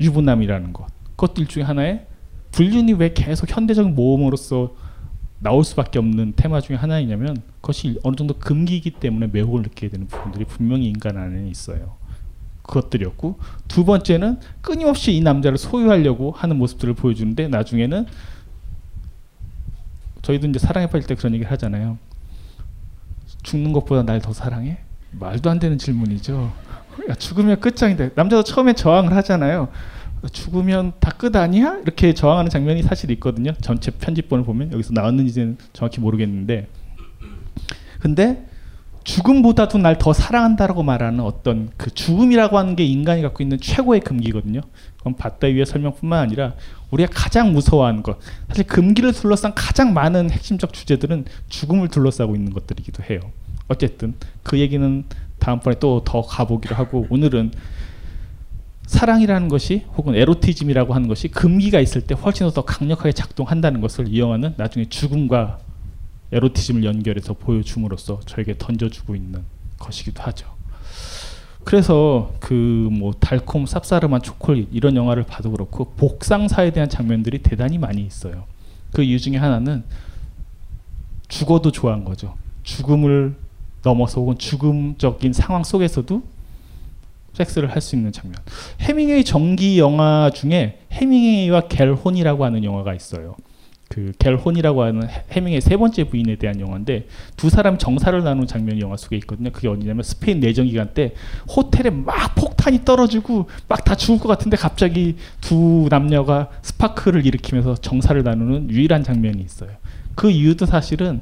유부남이라는 것. 그것들 중에 하나에 불륜이 왜 계속 현대적 모험으로서 나올 수밖에 없는 테마 중에 하나이냐면 그것이 어느 정도 금기이기 때문에 매혹을 느끼게 되는 부분들이 분명히 인간 안에 있어요. 그것들이었고 두 번째는 끊임없이 이 남자를 소유하려고 하는 모습들을 보여주는데 나중에는 저희도 이제 사랑에 빠질 때 그런 얘기를 하잖아요. 죽는 것보다 날 더 사랑해? 말도 안 되는 질문이죠. 야, 죽으면 끝장인데 남자도 처음에 저항을 하잖아요. 죽으면 다 끝 아니야? 이렇게 저항하는 장면이 사실 있거든요. 전체 편집본을 보면 여기서 나왔는지는 정확히 모르겠는데 근데 죽음보다도 날 더 사랑한다라고 말하는 어떤 그 죽음이라고 하는 게 인간이 갖고 있는 최고의 금기거든요. 그건 바다 위의 설명뿐만 아니라 우리가 가장 무서워하는 것. 사실 금기를 둘러싼 가장 많은 핵심적 주제들은 죽음을 둘러싸고 있는 것들이기도 해요. 어쨌든 그 얘기는 다음번에 또 더 가보기로 하고 오늘은 사랑이라는 것이 혹은 에로티즘이라고 하는 것이 금기가 있을 때 훨씬 더 강력하게 작동한다는 것을 이용하는 나중에 죽음과 에로티즘을 연결해서 보여줌으로써 저에게 던져주고 있는 것이기도 하죠. 그래서 그 뭐 달콤 쌉싸름한 초콜릿 이런 영화를 봐도 그렇고 복상사에 대한 장면들이 대단히 많이 있어요. 그 이유 중에 하나는 죽어도 좋아한 거죠. 죽음을 넘어서 혹은 죽음적인 상황 속에서도 섹스를 할 수 있는 장면. 해밍웨이 정기 영화 중에 해밍웨이와 갤혼이라고 하는 영화가 있어요. 그 갤혼이라고 하는 해밍의 세 번째 부인에 대한 영화인데 두 사람 정사를 나누는 장면이 영화 속에 있거든요. 그게 어디냐면 스페인 내전 기간 때 호텔에 막 폭탄이 떨어지고 막 다 죽을 것 같은데 갑자기 두 남녀가 스파크를 일으키면서 정사를 나누는 유일한 장면이 있어요. 그 이유도 사실은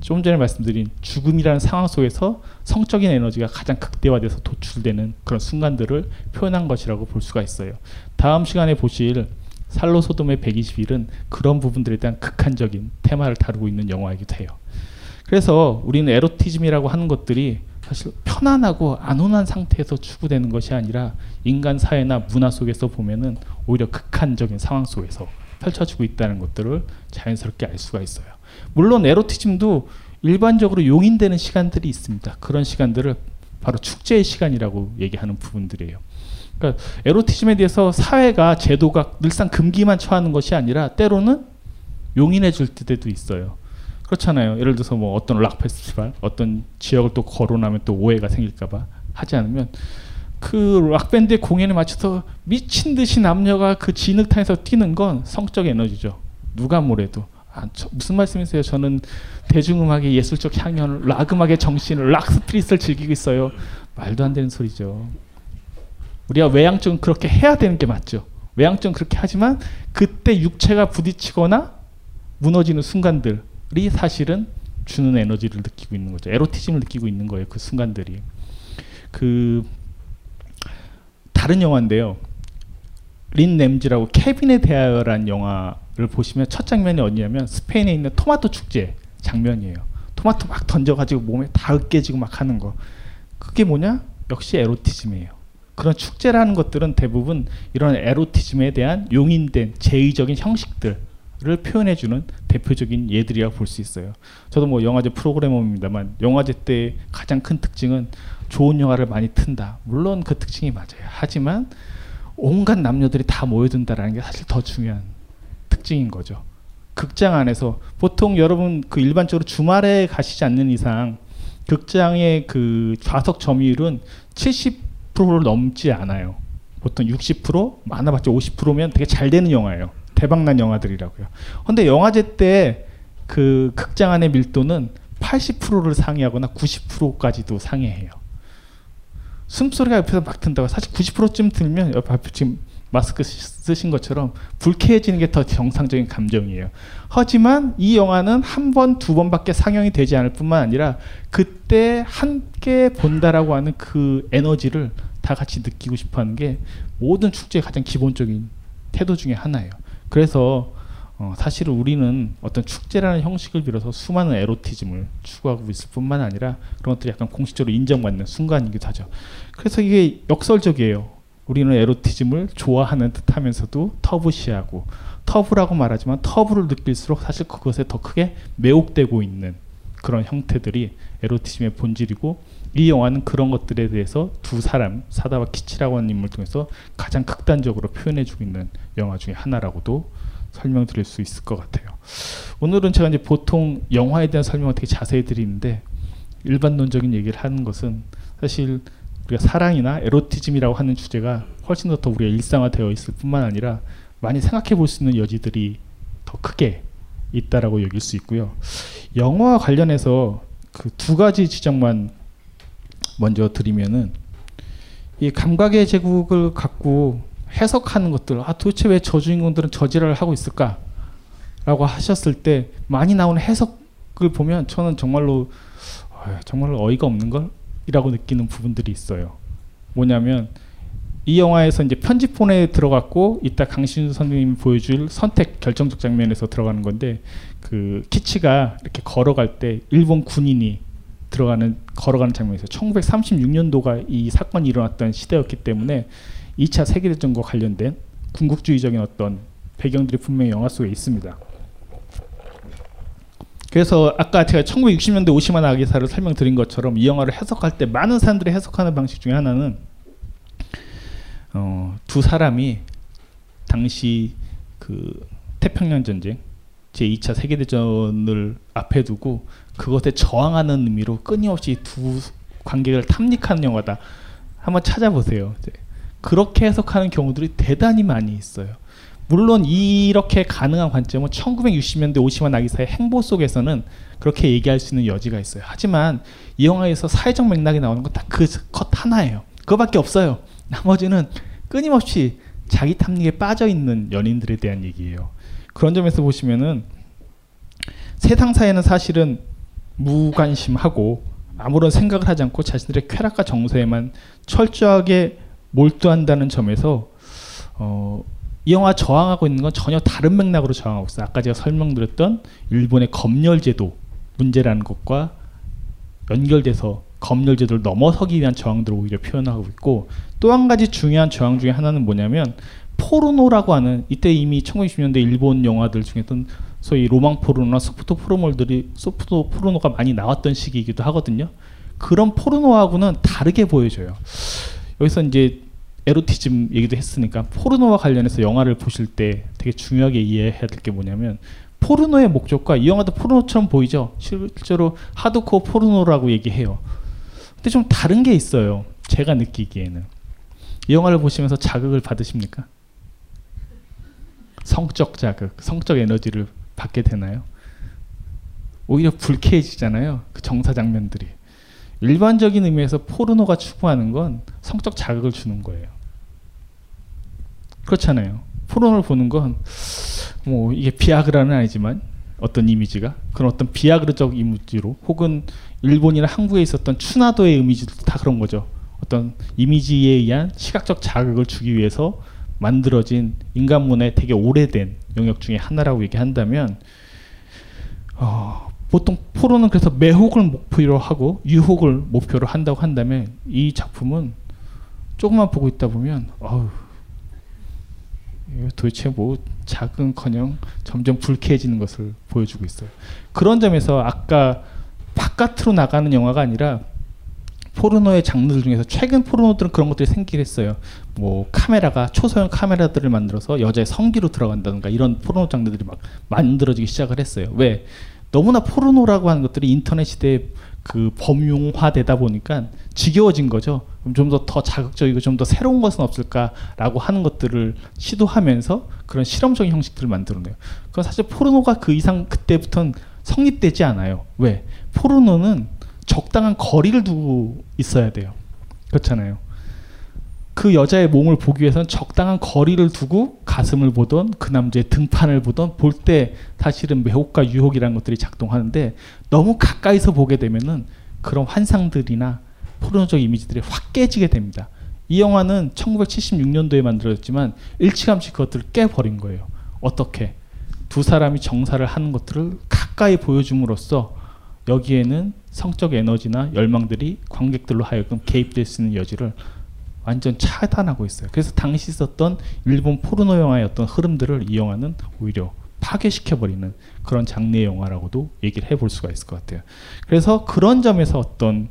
좀 전에 말씀드린 죽음이라는 상황 속에서 성적인 에너지가 가장 극대화돼서 도출되는 그런 순간들을 표현한 것이라고 볼 수가 있어요. 다음 시간에 보실 살로 소돔의 120일은 그런 부분들에 대한 극한적인 테마를 다루고 있는 영화이기도 해요. 그래서 우리는 에로티즘이라고 하는 것들이 사실 편안하고 안온한 상태에서 추구되는 것이 아니라 인간 사회나 문화 속에서 보면은 오히려 극한적인 상황 속에서 펼쳐지고 있다는 것들을 자연스럽게 알 수가 있어요. 물론 에로티즘도 일반적으로 용인되는 시간들이 있습니다. 그런 시간들을 바로 축제의 시간이라고 얘기하는 부분들이에요. 그러니까 에로티즘에 대해서 사회가 제도가 늘상 금기만 처하는 것이 아니라 때로는 용인해 줄 때도 있어요. 그렇잖아요. 예를 들어서 뭐 어떤 락 페스티벌, 어떤 지역을 또 거론하면 또 오해가 생길까봐 하지 않으면 그 락밴드의 공연에 맞춰서 미친 듯이 남녀가 그 진흙탕에서 뛰는 건 성적 에너지죠. 누가 뭐래도. 아, 저, 무슨 말씀이세요? 저는 대중음악의 예술적 향연을, 락 음악의 정신을, 락 스피릿을 즐기고 있어요. 말도 안 되는 소리죠. 우리가 외향적은 그렇게 해야 되는 게 맞죠. 외향적은 그렇게 하지만 그때 육체가 부딪히거나 무너지는 순간들이 사실은 주는 에너지를 느끼고 있는 거죠. 에로티즘을 느끼고 있는 거예요. 그 순간들이. 그 다른 영화인데요. 린 램지라고 케빈에 대하여란 영화를 보시면 첫 장면이 어디냐면 스페인에 있는 토마토 축제 장면이에요. 토마토 막 던져가지고 몸에 다 으깨지고 막 하는 거. 그게 뭐냐? 역시 에로티즘이에요. 그런 축제라는 것들은 대부분 이런 에로티즘에 대한 용인된 제의적인 형식들을 표현해주는 대표적인 예들이라고 볼 수 있어요. 저도 뭐 영화제 프로그래머입니다만 영화제 때 가장 큰 특징은 좋은 영화를 많이 튼다. 물론 그 특징이 맞아요. 하지만 온갖 남녀들이 다 모여든다라는 게 사실 더 중요한 특징인 거죠. 극장 안에서 보통 여러분 그 일반적으로 주말에 가시지 않는 이상 극장의 그 좌석 점유율은 70% 를 넘지 않아요. 보통 60% 많아봤자 50%면 되게 잘 되는 영화예요. 대박난 영화들이라고요. 근데 영화제 때 그 극장 안의 밀도는 80%를 상회하거나 90%까지도 상회해요. 숨소리가 옆에서 막 든다고 사실 90%쯤 들면 옆에 지금 마스크 쓰신 것처럼 불쾌해지는 게 더 정상적인 감정이에요. 하지만 이 영화는 한 번, 두 번밖에 상영이 되지 않을 뿐만 아니라 그때 함께 본다라고 하는 그 에너지를 다 같이 느끼고 싶어 하는 게 모든 축제의 가장 기본적인 태도 중에 하나예요. 그래서 어, 사실 우리는 어떤 축제라는 형식을 빌어서 수많은 에로티즘을 추구하고 있을 뿐만 아니라 그런 것들이 약간 공식적으로 인정받는 순간이기도 하죠. 그래서 이게 역설적이에요. 우리는 에로티즘을 좋아하는 듯 하면서도 터부시하고 터부라고 말하지만 터부를 느낄수록 사실 그것에 더 크게 매혹되고 있는 그런 형태들이 에로티즘의 본질이고 이 영화는 그런 것들에 대해서 두 사람 사다와 키치라고 하는 인물 통해서 가장 극단적으로 표현해주고 있는 영화 중에 하나라고도 설명드릴 수 있을 것 같아요. 오늘은 제가 이제 보통 영화에 대한 설명을 되게 자세히 드리는데 일반론적인 얘기를 하는 것은 사실 우리가 사랑이나 에로티즘이라고 하는 주제가 훨씬 더, 더 우리가 일상화되어 있을 뿐만 아니라 많이 생각해 볼 수 있는 여지들이 더 크게 있다라고 여길 수 있고요. 영화와 관련해서 그 두 가지 지적만 먼저 드리면은 이 감각의 제국을 갖고 해석하는 것들, 아 도대체 왜 저 주인공들은 저지랄을 하고 있을까?라고 하셨을 때 많이 나오는 해석을 보면 저는 정말로 어, 정말로 어이가 없는 걸 이라고 느끼는 부분들이 있어요. 뭐냐면 이 영화에서 이제 편집본에 들어갔고 이따 강신주 선생님이 보여줄 선택 결정적 장면에서 들어가는 건데 그 키치가 이렇게 걸어갈 때 일본 군인이 들어가는 걸어가는 장면에서 1936년도가 이 사건이 일어났던 시대였기 때문에 2차 세계대전과 관련된 군국주의적인 어떤 배경들이 분명히 영화 속에 있습니다. 그래서 아까 제가 1960년대 오시마 나기사를 설명드린 것처럼 이 영화를 해석할 때 많은 사람들이 해석하는 방식 중에 하나는 어, 두 사람이 당시 그 태평양 전쟁 제2차 세계대전을 앞에 두고 그것에 저항하는 의미로 끊임없이 두 관객을 탐닉하는 영화다. 한번 찾아보세요. 그렇게 해석하는 경우들이 대단히 많이 있어요. 물론 이렇게 가능한 관점은 1960년대 오시마 나기사의 행보 속에서는 그렇게 얘기할 수 있는 여지가 있어요. 하지만 이 영화에서 사회적 맥락이 나오는 건딱그컷 하나예요. 그거밖에 없어요. 나머지는 끊임없이 자기 탐닉에 빠져 있는 연인들에 대한 얘기예요. 그런 점에서 보시면은 세상 사회는 사실은 무관심하고 아무런 생각을 하지 않고 자신들의 쾌락과 정서에만 철저하게 몰두한다는 점에서 어, 이 영화 저항하고 있는 건 전혀 다른 맥락으로 저항하고 있어요. 아까 제가 설명드렸던 일본의 검열제도 문제라는 것과 연결돼서 검열제도를 넘어서기 위한 저항들을 오히려 표현하고 있고 또 한 가지 중요한 저항 중에 하나는 뭐냐면 포르노라고 하는 이때 이미 1960년대 일본 영화들 중에던 소위 로망 포르노나 소프트 포르노들이 소프트 포르노가 많이 나왔던 시기이기도 하거든요. 그런 포르노하고는 다르게 보여져요. 여기서 이제 에로티즘 얘기도 했으니까 포르노와 관련해서 영화를 보실 때 되게 중요하게 이해해야 될 게 뭐냐면 포르노의 목적과 이 영화도 포르노처럼 보이죠. 실제로 하드코어 포르노라고 얘기해요. 근데 좀 다른 게 있어요. 제가 느끼기에는 이 영화를 보시면서 자극을 받으십니까? 성적 자극, 성적 에너지를 받게 되나요? 오히려 불쾌해지잖아요. 그 정사 장면들이. 일반적인 의미에서 포르노가 추구하는 건 성적 자극을 주는 거예요. 그렇잖아요. 포르노를 보는 건 뭐 이게 비아그라는 아니지만 어떤 이미지가 그런 어떤 비아그르적 이미지로 혹은 일본이나 한국에 있었던 추나도의 이미지도 다 그런 거죠. 어떤 이미지에 의한 시각적 자극을 주기 위해서 만들어진 인간문화의 되게 오래된 영역 중에 하나라고 얘기한다면 어, 보통 포로는 그래서 매혹을 목표로 하고 유혹을 목표로 한다고 한다면 이 작품은 조금만 보고 있다 보면 어우 도대체 뭐 작은커녕 점점 불쾌해지는 것을 보여주고 있어요. 그런 점에서 아까 바깥으로 나가는 영화가 아니라 포르노의 장르들 중에서 최근 포르노들은 그런 것들이 생기긴 했어요. 뭐 카메라가 초소형 카메라들을 만들어서 여자의 성기로 들어간다든가 이런 포르노 장르들이 막 만들어지기 시작을 했어요. 왜? 너무나 포르노라고 하는 것들이 인터넷 시대에 그 범용화되다 보니까 지겨워진 거죠. 그럼 좀 더 더 자극적이고 좀 더 새로운 것은 없을까라고 하는 것들을 시도하면서 그런 실험적인 형식들을 만들어내요. 그건 사실 포르노가 그 이상 그때부터는 성립되지 않아요. 왜? 포르노는 적당한 거리를 두고 있어야 돼요. 그렇잖아요. 그 여자의 몸을 보기 위해서는 적당한 거리를 두고 가슴을 보던 그 남자의 등판을 보던 볼 때 사실은 매혹과 유혹이라는 것들이 작동하는데 너무 가까이서 보게 되면은 그런 환상들이나 포르노적 이미지들이 확 깨지게 됩니다. 이 영화는 1976년도에 만들어졌지만 일찌감치 그것들을 깨버린 거예요. 어떻게? 두 사람이 정사를 하는 것들을 가까이 보여줌으로써 여기에는 성적 에너지나 열망들이 관객들로 하여금 개입될 수 있는 여지를 완전 차단하고 있어요. 그래서 당시 있었던 일본 포르노 영화의 어떤 흐름들을 이 영화는 오히려 파괴시켜버리는 그런 장르의 영화라고도 얘기를 해볼 수가 있을 것 같아요. 그래서 그런 점에서 어떤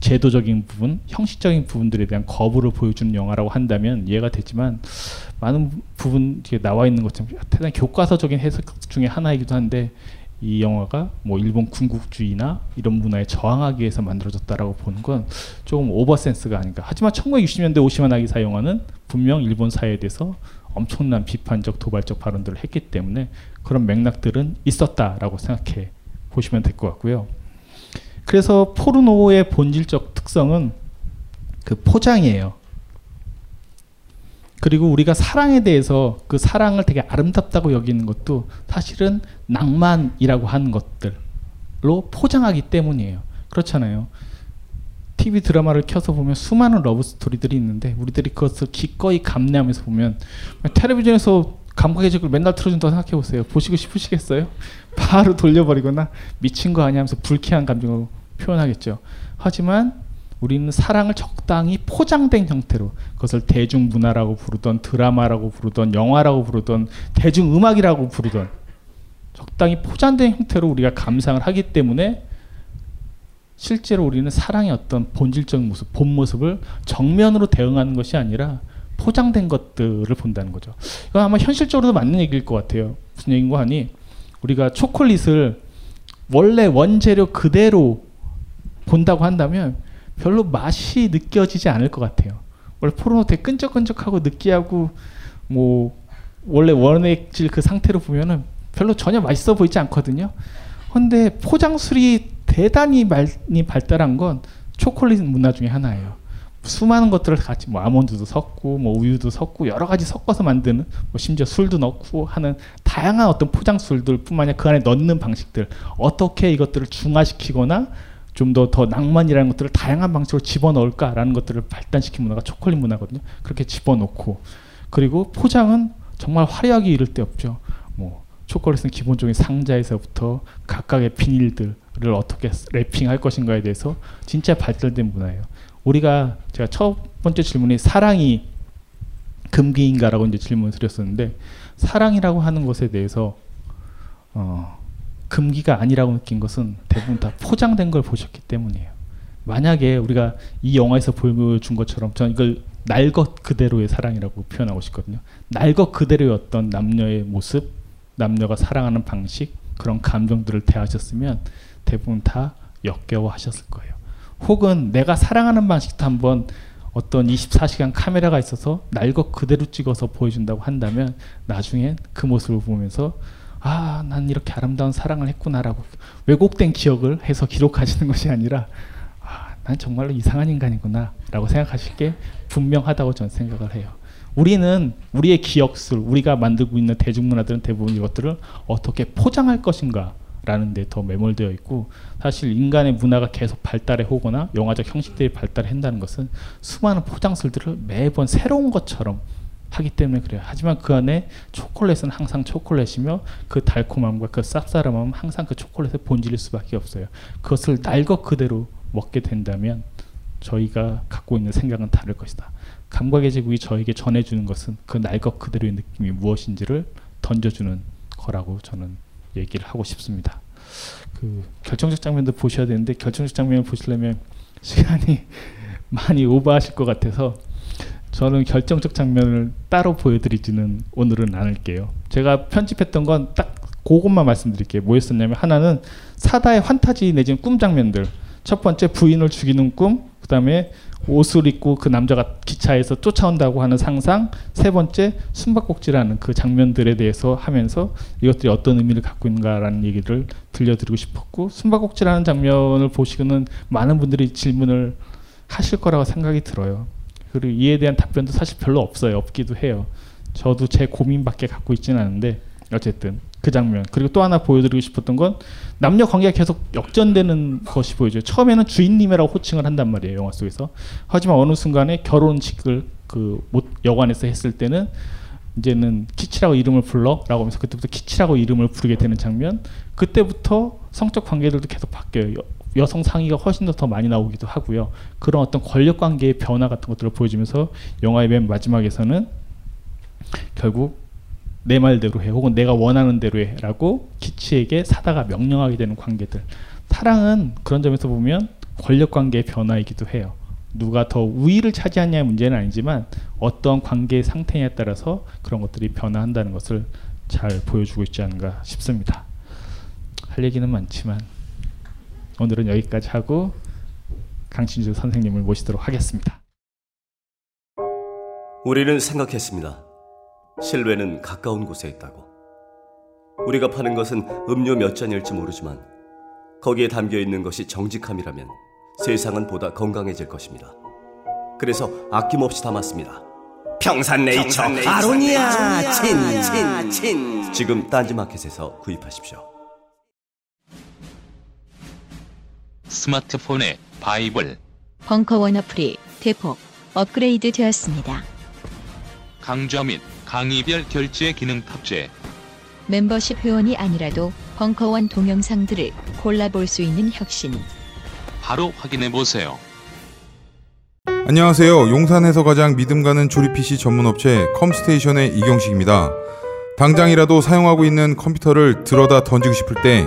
제도적인 부분, 형식적인 부분들에 대한 거부를 보여주는 영화라고 한다면 이해가 되지만 많은 부분 뒤에 나와 있는 것처럼 대단히 교과서적인 해석 중에 하나이기도 한데 이 영화가 뭐 일본 군국주의나 이런 문화에 저항하기 위해서 만들어졌다라고 보는 건 조금 오버센스가 아닌가. 하지만 1960년대 오시마 나기사 영화는 분명 일본 사회에 대해서 엄청난 비판적 도발적 발언들을 했기 때문에 그런 맥락들은 있었다라고 생각해 보시면 될 것 같고요. 그래서 포르노의 본질적 특성은 그 포장이에요. 그리고 우리가 사랑에 대해서 그 사랑을 되게 아름답다고 여기는 것도 사실은 낭만이라고 하는 것들로 포장하기 때문이에요. 그렇잖아요. TV 드라마를 켜서 보면 수많은 러브 스토리들이 있는데 우리들이 그것을 기꺼이 감내하면서 보면 텔레비전에서 감각의 제국을 맨날 틀어준다고 생각해 보세요. 보시고 싶으시겠어요? 바로 돌려버리거나 미친 거 아니야 하면서 불쾌한 감정을 표현하겠죠. 하지만 우리는 사랑을 적당히 포장된 형태로 그것을 대중문화라고 부르던 드라마라고 부르던 영화라고 부르던 대중음악이라고 부르던 적당히 포장된 형태로 우리가 감상을 하기 때문에 실제로 우리는 사랑의 어떤 본질적인 모습, 본 모습을 정면으로 대응하는 것이 아니라 포장된 것들을 본다는 거죠. 이건 아마 현실적으로도 맞는 얘기일 것 같아요. 무슨 얘기인가 하니 우리가 초콜릿을 원래 원재료 그대로 본다고 한다면 별로 맛이 느껴지지 않을 것 같아요. 원래 포르노 되게 끈적끈적하고 느끼하고 뭐 원래 원액질 그 상태로 보면은 별로 전혀 맛있어 보이지 않거든요. 근데 포장술이 대단히 많이 발달한 건 초콜릿 문화 중에 하나예요. 수많은 것들을 같이 뭐 아몬드도 섞고 뭐 우유도 섞고 여러 가지 섞어서 만드는 뭐 심지어 술도 넣고 하는 다양한 어떤 포장술들뿐만 아니라 그 안에 넣는 방식들 어떻게 이것들을 중화시키거나 좀 더 더 낭만이라는 것들을 다양한 방식으로 집어넣을까라는 것들을 발달시킨 문화가 초콜릿 문화거든요. 그렇게 집어넣고 그리고 포장은 정말 화려하게 이를 데 없죠. 뭐 초콜릿은 기본적인 상자에서부터 각각의 비닐들을 어떻게 랩핑할 것인가에 대해서 진짜 발달된 문화예요. 우리가 제가 첫 번째 질문이 사랑이 금기인가라고 이제 질문을 드렸었는데 사랑이라고 하는 것에 대해서 어, 금기가 아니라고 느낀 것은 대부분 다 포장된 걸 보셨기 때문이에요. 만약에 우리가 이 영화에서 보여준 것처럼 저는 이걸 날 것 그대로의 사랑이라고 표현하고 싶거든요. 날 것 그대로의 어떤 남녀의 모습, 남녀가 사랑하는 방식, 그런 감정들을 대하셨으면 대부분 다 역겨워 하셨을 거예요. 혹은 내가 사랑하는 방식도 한번 어떤 24시간 카메라가 있어서 날 것 그대로 찍어서 보여준다고 한다면 나중엔 그 모습을 보면서 아, 난 이렇게 아름다운 사랑을 했구나라고 왜곡된 기억을 해서 기록하시는 것이 아니라 아, 난 정말로 이상한 인간이구나라고 생각하실 게 분명하다고 저는 생각을 해요. 우리는 우리의 기억술, 우리가 만들고 있는 대중문화들은 대부분 이것들을 어떻게 포장할 것인가 라는 데 더 매몰되어 있고 사실 인간의 문화가 계속 발달해 오거나 영화적 형식들이 발달한다는 것은 수많은 포장술들을 매번 새로운 것처럼 하기 때문에 그래요. 하지만 그 안에 초콜릿은 항상 초콜릿이며 그 달콤함과 그 쌉싸름함은 항상 그 초콜릿의 본질일 수밖에 없어요. 그것을 날 것 그대로 먹게 된다면 저희가 갖고 있는 생각은 다를 것이다. 감각의 제국이 저에게 전해주는 것은 그 날 것 그대로의 느낌이 무엇인지를 던져주는 거라고 저는 얘기를 하고 싶습니다. 그 결정적 장면도 보셔야 되는데 결정적 장면을 보시려면 시간이 *laughs* 많이 오버하실 것 같아서 저는 결정적 장면을 따로 보여드리지는 오늘은 않을게요. 제가 편집했던 건 딱 그것만 말씀드릴게요. 뭐였었냐면 하나는 사다의 환타지 내지는 꿈 장면들. 첫 번째 부인을 죽이는 꿈, 그 다음에 옷을 입고 그 남자가 기차에서 쫓아온다고 하는 상상, 세 번째 숨바꼭질하는 그 장면들에 대해서 하면서 이것들이 어떤 의미를 갖고 있는가라는 얘기를 들려드리고 싶었고 숨바꼭질하는 장면을 보시고는 많은 분들이 질문을 하실 거라고 생각이 들어요. 그리고 이에 대한 답변도 사실 별로 없어요. 없기도 해요. 저도 제 고민밖에 갖고 있지는 않은데 어쨌든 그 장면 그리고 또 하나 보여드리고 싶었던 건 남녀 관계가 계속 역전되는 것이 보여져요. 처음에는 주인님이라고 호칭을 한단 말이에요 영화 속에서. 하지만 어느 순간에 결혼식을 그 여관에서 했을 때는 이제는 키치라고 이름을 불러라고 하면서 그때부터 키치라고 이름을 부르게 되는 장면. 그때부터 성적 관계들도 계속 바뀌어요. 여, 성 상의가 훨씬 더, 더 많이 나오기도 하고요. 그런 어떤 권력 관계의 변화 같은 것들을 보여주면서 영화의 맨 마지막에서는 결국 내 말대로 해 혹은 내가 원하는 대로 해라고 키치에게 사다가 명령하게 되는 관계들. 사랑은 그런 점에서 보면 권력 관계의 변화이기도 해요. 누가 더 우위를 차지하냐의 문제는 아니지만 어떤 관계의 상태에 따라서 그런 것들이 변화한다는 것을 잘 보여주고 있지 않은가 싶습니다. 할 얘기는 많지만 오늘은 여기까지 하고 강신주 선생님을 모시도록 하겠습니다 우리는 생각했습니다. 실외는 가까운 곳에 있다고. 우리가 파는 것은 음료 몇 잔일지 모르지만 거기에 담겨 있는 것이 정직함이라면 세상은 보다 건강해질 것입니다. 그래서 아낌없이 담았습니다. 평산네이처, 아로니아 친, 친, 친. 지금 딴지마켓에서 구입하십시오. 스마트폰의 바이블, 벙커원 어플이 대폭 업그레이드 되었습니다. 강좌 및 강의별 결제 기능 탑재. 멤버십 회원이 아니라도 벙커원 동영상들을 골라볼 수 있는 혁신. 바로 확인해 보세요. 안녕하세요. 용산에서 가장 믿음 가는 조립 PC 전문 업체 컴스테이션의 이경식입니다. 당장이라도 사용하고 있는 컴퓨터를 들어다 던지고 싶을 때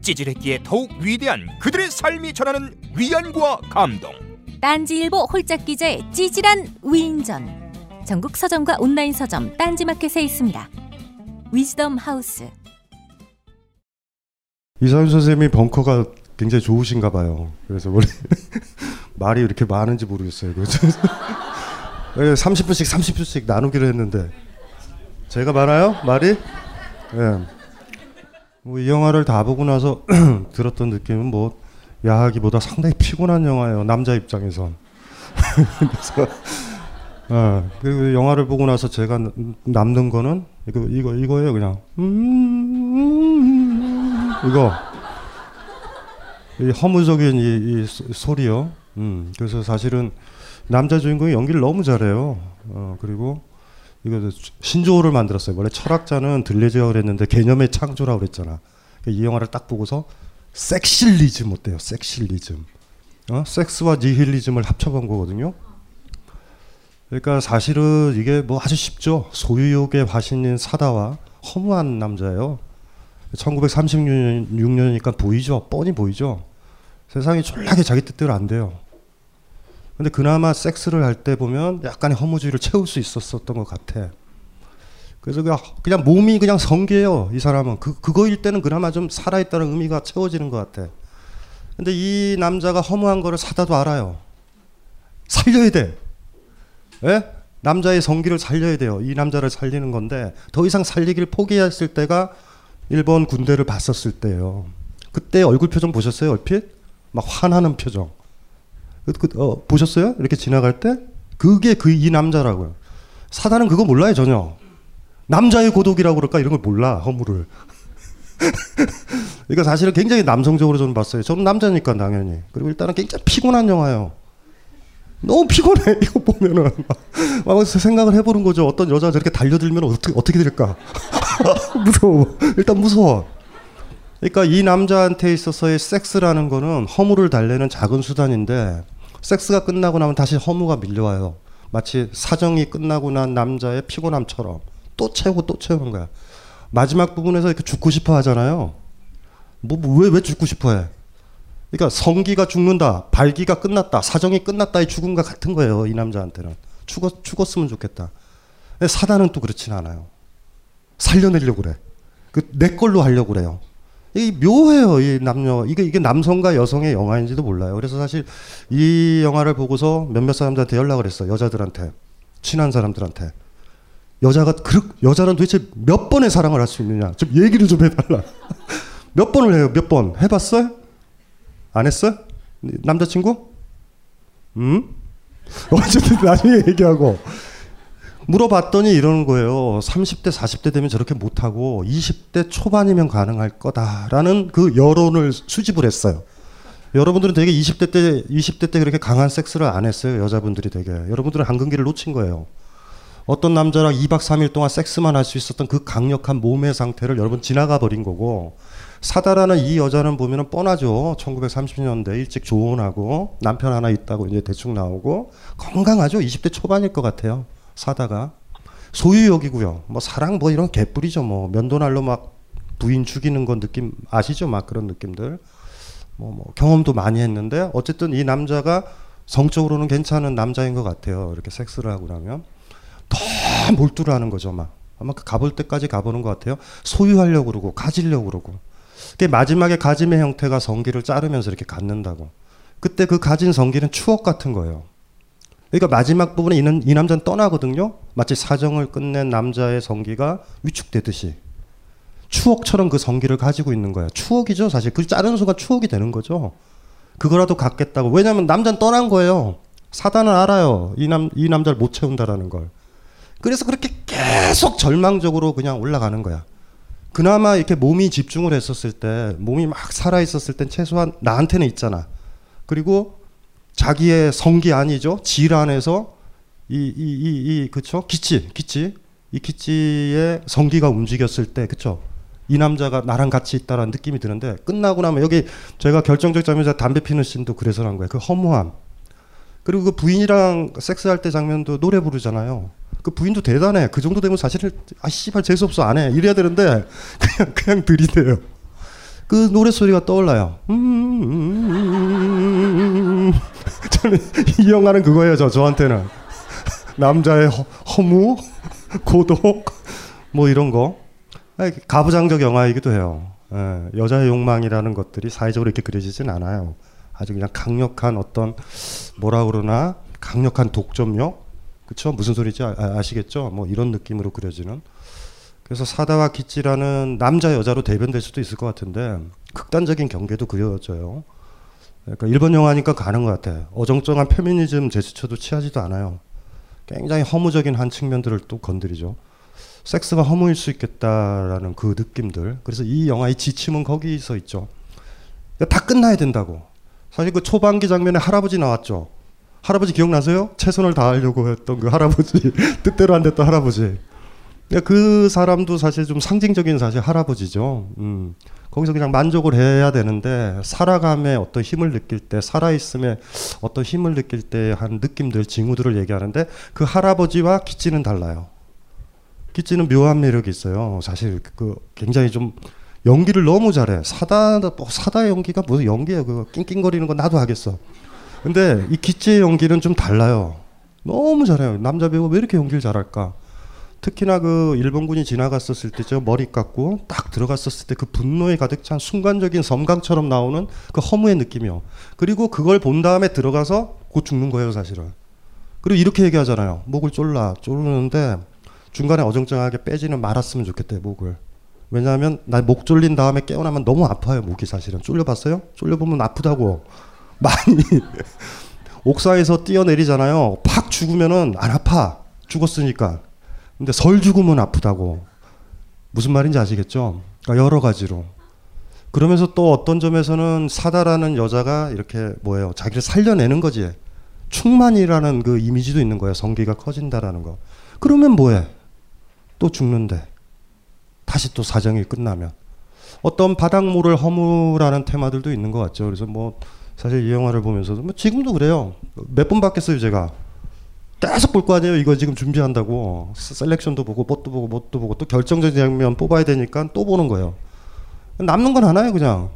찌질했기에 더욱 위대한 그들의 삶이 전하는 위안과 감동. 딴지일보 홀짝 기자의 찌질한 위인전. 전국 서점과 온라인 서점 딴지마켓에 있습니다. 위즈덤 하우스. 이사윤 선생님이 벙커가 굉장히 좋으신가 봐요. 그래서 원래 *laughs* 말이 이렇게 많은지 모르겠어요. 30분씩 *laughs* 30분씩 나누기로 했는데 제가 많아요? 말이? 예. 네. 뭐 이 영화를 다 보고 나서 *clears throat* 들었던 느낌은 뭐 야하기보다 상당히 피곤한 영화예요. 남자 입장에선. *laughs* 그래서 어, 그 영화를 보고 나서 제가 남는 거는 이거 이거 이거예요 그냥 음, 이거 이 허무적인 이, 이 소리요. 음, 그래서 사실은 남자 주인공이 연기를 너무 잘해요. 어, 그리고 이거 신조어를 만들었어요. 원래 철학자는 들레즈가 그랬는데 개념의 창조라고 그랬잖아. 그러니까 이 영화를 딱 보고서 섹실리즘 어때요? 섹실리즘. 어? 섹스와 니힐리즘을 합쳐본 거거든요. 그러니까 사실은 이게 뭐 아주 쉽죠. 소유욕의 화신인 사다와 허무한 남자예요. 1936년이니까 보이죠. 뻔히 보이죠. 세상이 졸라게 자기 뜻대로 안 돼요. 근데 그나마 섹스를 할 때 보면 약간의 허무주의를 채울 수 있었었던 것 같아. 그래서 그냥, 그냥 몸이 그냥 성기예요. 이 사람은 그 그거일 때는 그나마 좀 살아있다는 의미가 채워지는 것 같아. 근데 이 남자가 허무한 거를 사다도 알아요. 살려야 돼. 예? 남자의 성기를 살려야 돼요. 이 남자를 살리는 건데 더 이상 살리기를 포기했을 때가 일본 군대를 봤었을 때예요. 그때 얼굴 표정 보셨어요? 얼핏? 막 화나는 표정. 그, 그, 어, 보셨어요? 이렇게 지나갈 때? 그게 그 이 남자라고요. 사단은 그거 몰라요, 전혀. 남자의 고독이라고 그럴까? 이런 걸 몰라, 허물을. *laughs* 그러니까 사실은 굉장히 남성적으로 저는 봤어요. 저는 남자니까 당연히. 그리고 일단은 굉장히 피곤한 영화예요. 너무 피곤해 *laughs* 이거 보면은 *laughs* 막 생각을 해보는 거죠. 어떤 여자 저렇게 달려들면 어떻게 어떻게 될까? 무서워. 일단 무서워. 그러니까 이 남자한테 있어서의 섹스라는 거는 허물을 달래는 작은 수단인데 섹스가 끝나고 나면 다시 허무가 밀려와요. 마치 사정이 끝나고 난 남자의 피곤함처럼 또 채우고 또 채우는 거야. 마지막 부분에서 이렇게 죽고 싶어 하잖아요. 뭐 왜왜 왜 죽고 싶어 해? 그러니까 성기가 죽는다, 발기가 끝났다, 사정이 끝났다의 죽음과 같은 거예요. 이 남자한테는 죽었 죽었으면 좋겠다. 사단은 또 그렇진 않아요. 살려내려고 그래. 그 내 걸로 하려고 그래요. 이 묘해요, 이 남녀. 이게 이게 남성과 여성의 영화인지도 몰라요. 그래서 사실 이 영화를 보고서 몇몇 사람들한테 연락을 했어. 여자들한테 친한 사람들한테. 여자가 그 여자는 도대체 몇 번의 사랑을 할 수 있느냐? 좀 얘기를 좀 해달라. *laughs* 몇 번을 해요? 몇 번? 해봤어요? 안 했어? 남자친구? 음? *laughs* 어쨌든 나중에 얘기하고 물어봤더니 이러는 거예요. 30대, 40대 되면 저렇게 못하고 20대 초반이면 가능할 거다라는 그 여론을 수집을 했어요. 여러분들은 되게 20대 때, 20대 때 그렇게 강한 섹스를 안 했어요. 여자분들이 되게. 여러분들은 한근기를 놓친 거예요. 어떤 남자랑 2박 3일 동안 섹스만 할 수 있었던 그 강력한 몸의 상태를 여러분 지나가 버린 거고 사다라는 이 여자는 보면은 뻔하죠. 1930년대 일찍 조혼하고 남편 하나 있다고 이제 대충 나오고 건강하죠. 20대 초반일 것 같아요. 사다가 소유욕이고요. 뭐 사랑 뭐 이런 개뿔이죠. 뭐 면도날로 막 부인 죽이는 건 느낌 아시죠? 막 그런 느낌들. 뭐, 뭐 경험도 많이 했는데 어쨌든 이 남자가 성적으로는 괜찮은 남자인 것 같아요. 이렇게 섹스를 하고 나면 더 몰두를 하는 거죠. 막 아마 그 가볼 때까지 가보는 것 같아요. 소유하려고 그러고 가지려고 그러고. 그 마지막에 가짐의 형태가 성기를 자르면서 이렇게 갖는다고. 그때 그 가진 성기는 추억 같은 거예요. 그러니까 마지막 부분에 이, 이 남자는 떠나거든요. 마치 사정을 끝낸 남자의 성기가 위축되듯이. 추억처럼 그 성기를 가지고 있는 거야. 추억이죠, 사실. 그 자르는 순간 추억이 되는 거죠. 그거라도 갖겠다고. 왜냐면 남자는 떠난 거예요. 사단은 알아요. 이 남, 이 남자를 못 채운다라는 걸. 그래서 그렇게 계속 절망적으로 그냥 올라가는 거야. 그나마 이렇게 몸이 집중을 했었을 때, 몸이 막 살아 있었을 땐 최소한 나한테는 있잖아. 그리고 자기의 성기 아니죠. 질 안에서 이, 이, 이, 이, 그쵸? 기치, 기치. 이 기치의 성기가 움직였을 때, 그쵸? 이 남자가 나랑 같이 있다라는 느낌이 드는데, 끝나고 나면 여기 제가 결정적 장면에서 담배 피는 씬도 그래서 한 거예요. 그 허무함. 그리고 그 부인이랑 섹스할 때 장면도 노래 부르잖아요. 그 부인도 대단해. 그 정도 되면 사실은 아 씨발 재수 없어 안 해. 이래야 되는데 그냥 그냥 들이대요. 그 노래 소리가 떠올라요. 음, 저는 이 영화는 그거예요. 저 저한테는 남자의 허, 허무, 고독 뭐 이런 거 가부장적 영화이기도 해요. 예, 여자의 욕망이라는 것들이 사회적으로 이렇게 그려지진 않아요. 아주 그냥 강력한 어떤 뭐라 그러나 강력한 독점력 그쵸 무슨 소리지 아, 시겠죠뭐 이런 느낌으로 그려지는 그래서 사다와 기찌라는 남자 여자로 대변될 수도 있을 것 같은데 극단적인 경계도 그려져요. 그러니까 일본 영화니까 가는 것 같아요. 어정쩡한 페미니즘 제스처도 취하지도 않아요. 굉장히 허무적인 한 측면들을 또 건드리죠. 섹스가 허무일 수 있겠다라는 그 느낌들. 그래서 이 영화의 지침은 거기서 있죠. 다 끝나야 된다고. 사실 그 초반기 장면에 할아버지 나왔죠. 할아버지 기억나세요? 최선을 다하려고 했던 그 할아버지 *laughs* 뜻대로 안 됐던 할아버지. 그 사람도 사실 좀 상징적인 사실 할아버지죠. 음. 거기서 그냥 만족을 해야 되는데 살아감에 어떤 힘을 느낄 때 살아있음에 어떤 힘을 느낄 때 한 느낌들 징후들을 얘기하는데 그 할아버지와 기찌는 달라요. 기찌는 묘한 매력이 있어요. 사실 그 굉장히 좀 연기를 너무 잘해. 사다 뭐 사다 연기가 무슨 연기야 그거 낑낑거리는 거 나도 하겠어. 근데 이 기재 연기는 좀 달라요. 너무 잘해요. 남자 배우가 왜 이렇게 연기를 잘할까? 특히나 그 일본군이 지나갔었을 때 저 머리 깎고 딱 들어갔었을 때 그 분노에 가득 찬 순간적인 섬광처럼 나오는 그 허무의 느낌이요. 그리고 그걸 본 다음에 들어가서 곧 죽는 거예요, 사실은. 그리고 이렇게 얘기하잖아요. 목을 졸라 졸르는데 중간에 어정쩡하게 빼지는 말았으면 좋겠대 목을. 왜냐하면 나 목 졸린 다음에 깨어나면 너무 아파요 목이 사실은. 졸려봤어요? 졸려보면 아프다고. *laughs* 많이 *laughs* 옥상에서 뛰어내리잖아요. 팍 죽으면은 안 아파. 죽었으니까. 근데 설 죽으면 아프다고. 무슨 말인지 아시겠죠? 그러니까 여러 가지로. 그러면서 또 어떤 점에서는 사다라는 여자가 이렇게 뭐예요? 자기를 살려내는 거지. 충만이라는 그 이미지도 있는 거예요. 성기가 커진다라는 거. 그러면 뭐해? 또 죽는데. 다시 또 사정이 끝나면. 어떤 바닥모를 허무라는 테마들도 있는 것 같죠. 그래서 뭐 사실 이 영화를 보면서도 뭐 지금도 그래요. 몇번 봤겠어요, 제가. 계속 볼 거 아니에요. 이거 지금 준비한다고. 셀렉션도 보고, 뭣도 보고, 뭣도 보고, 또 결정적인 장면 뽑아야 되니까 또 보는 거예요. 남는 건 하나예요, 그냥.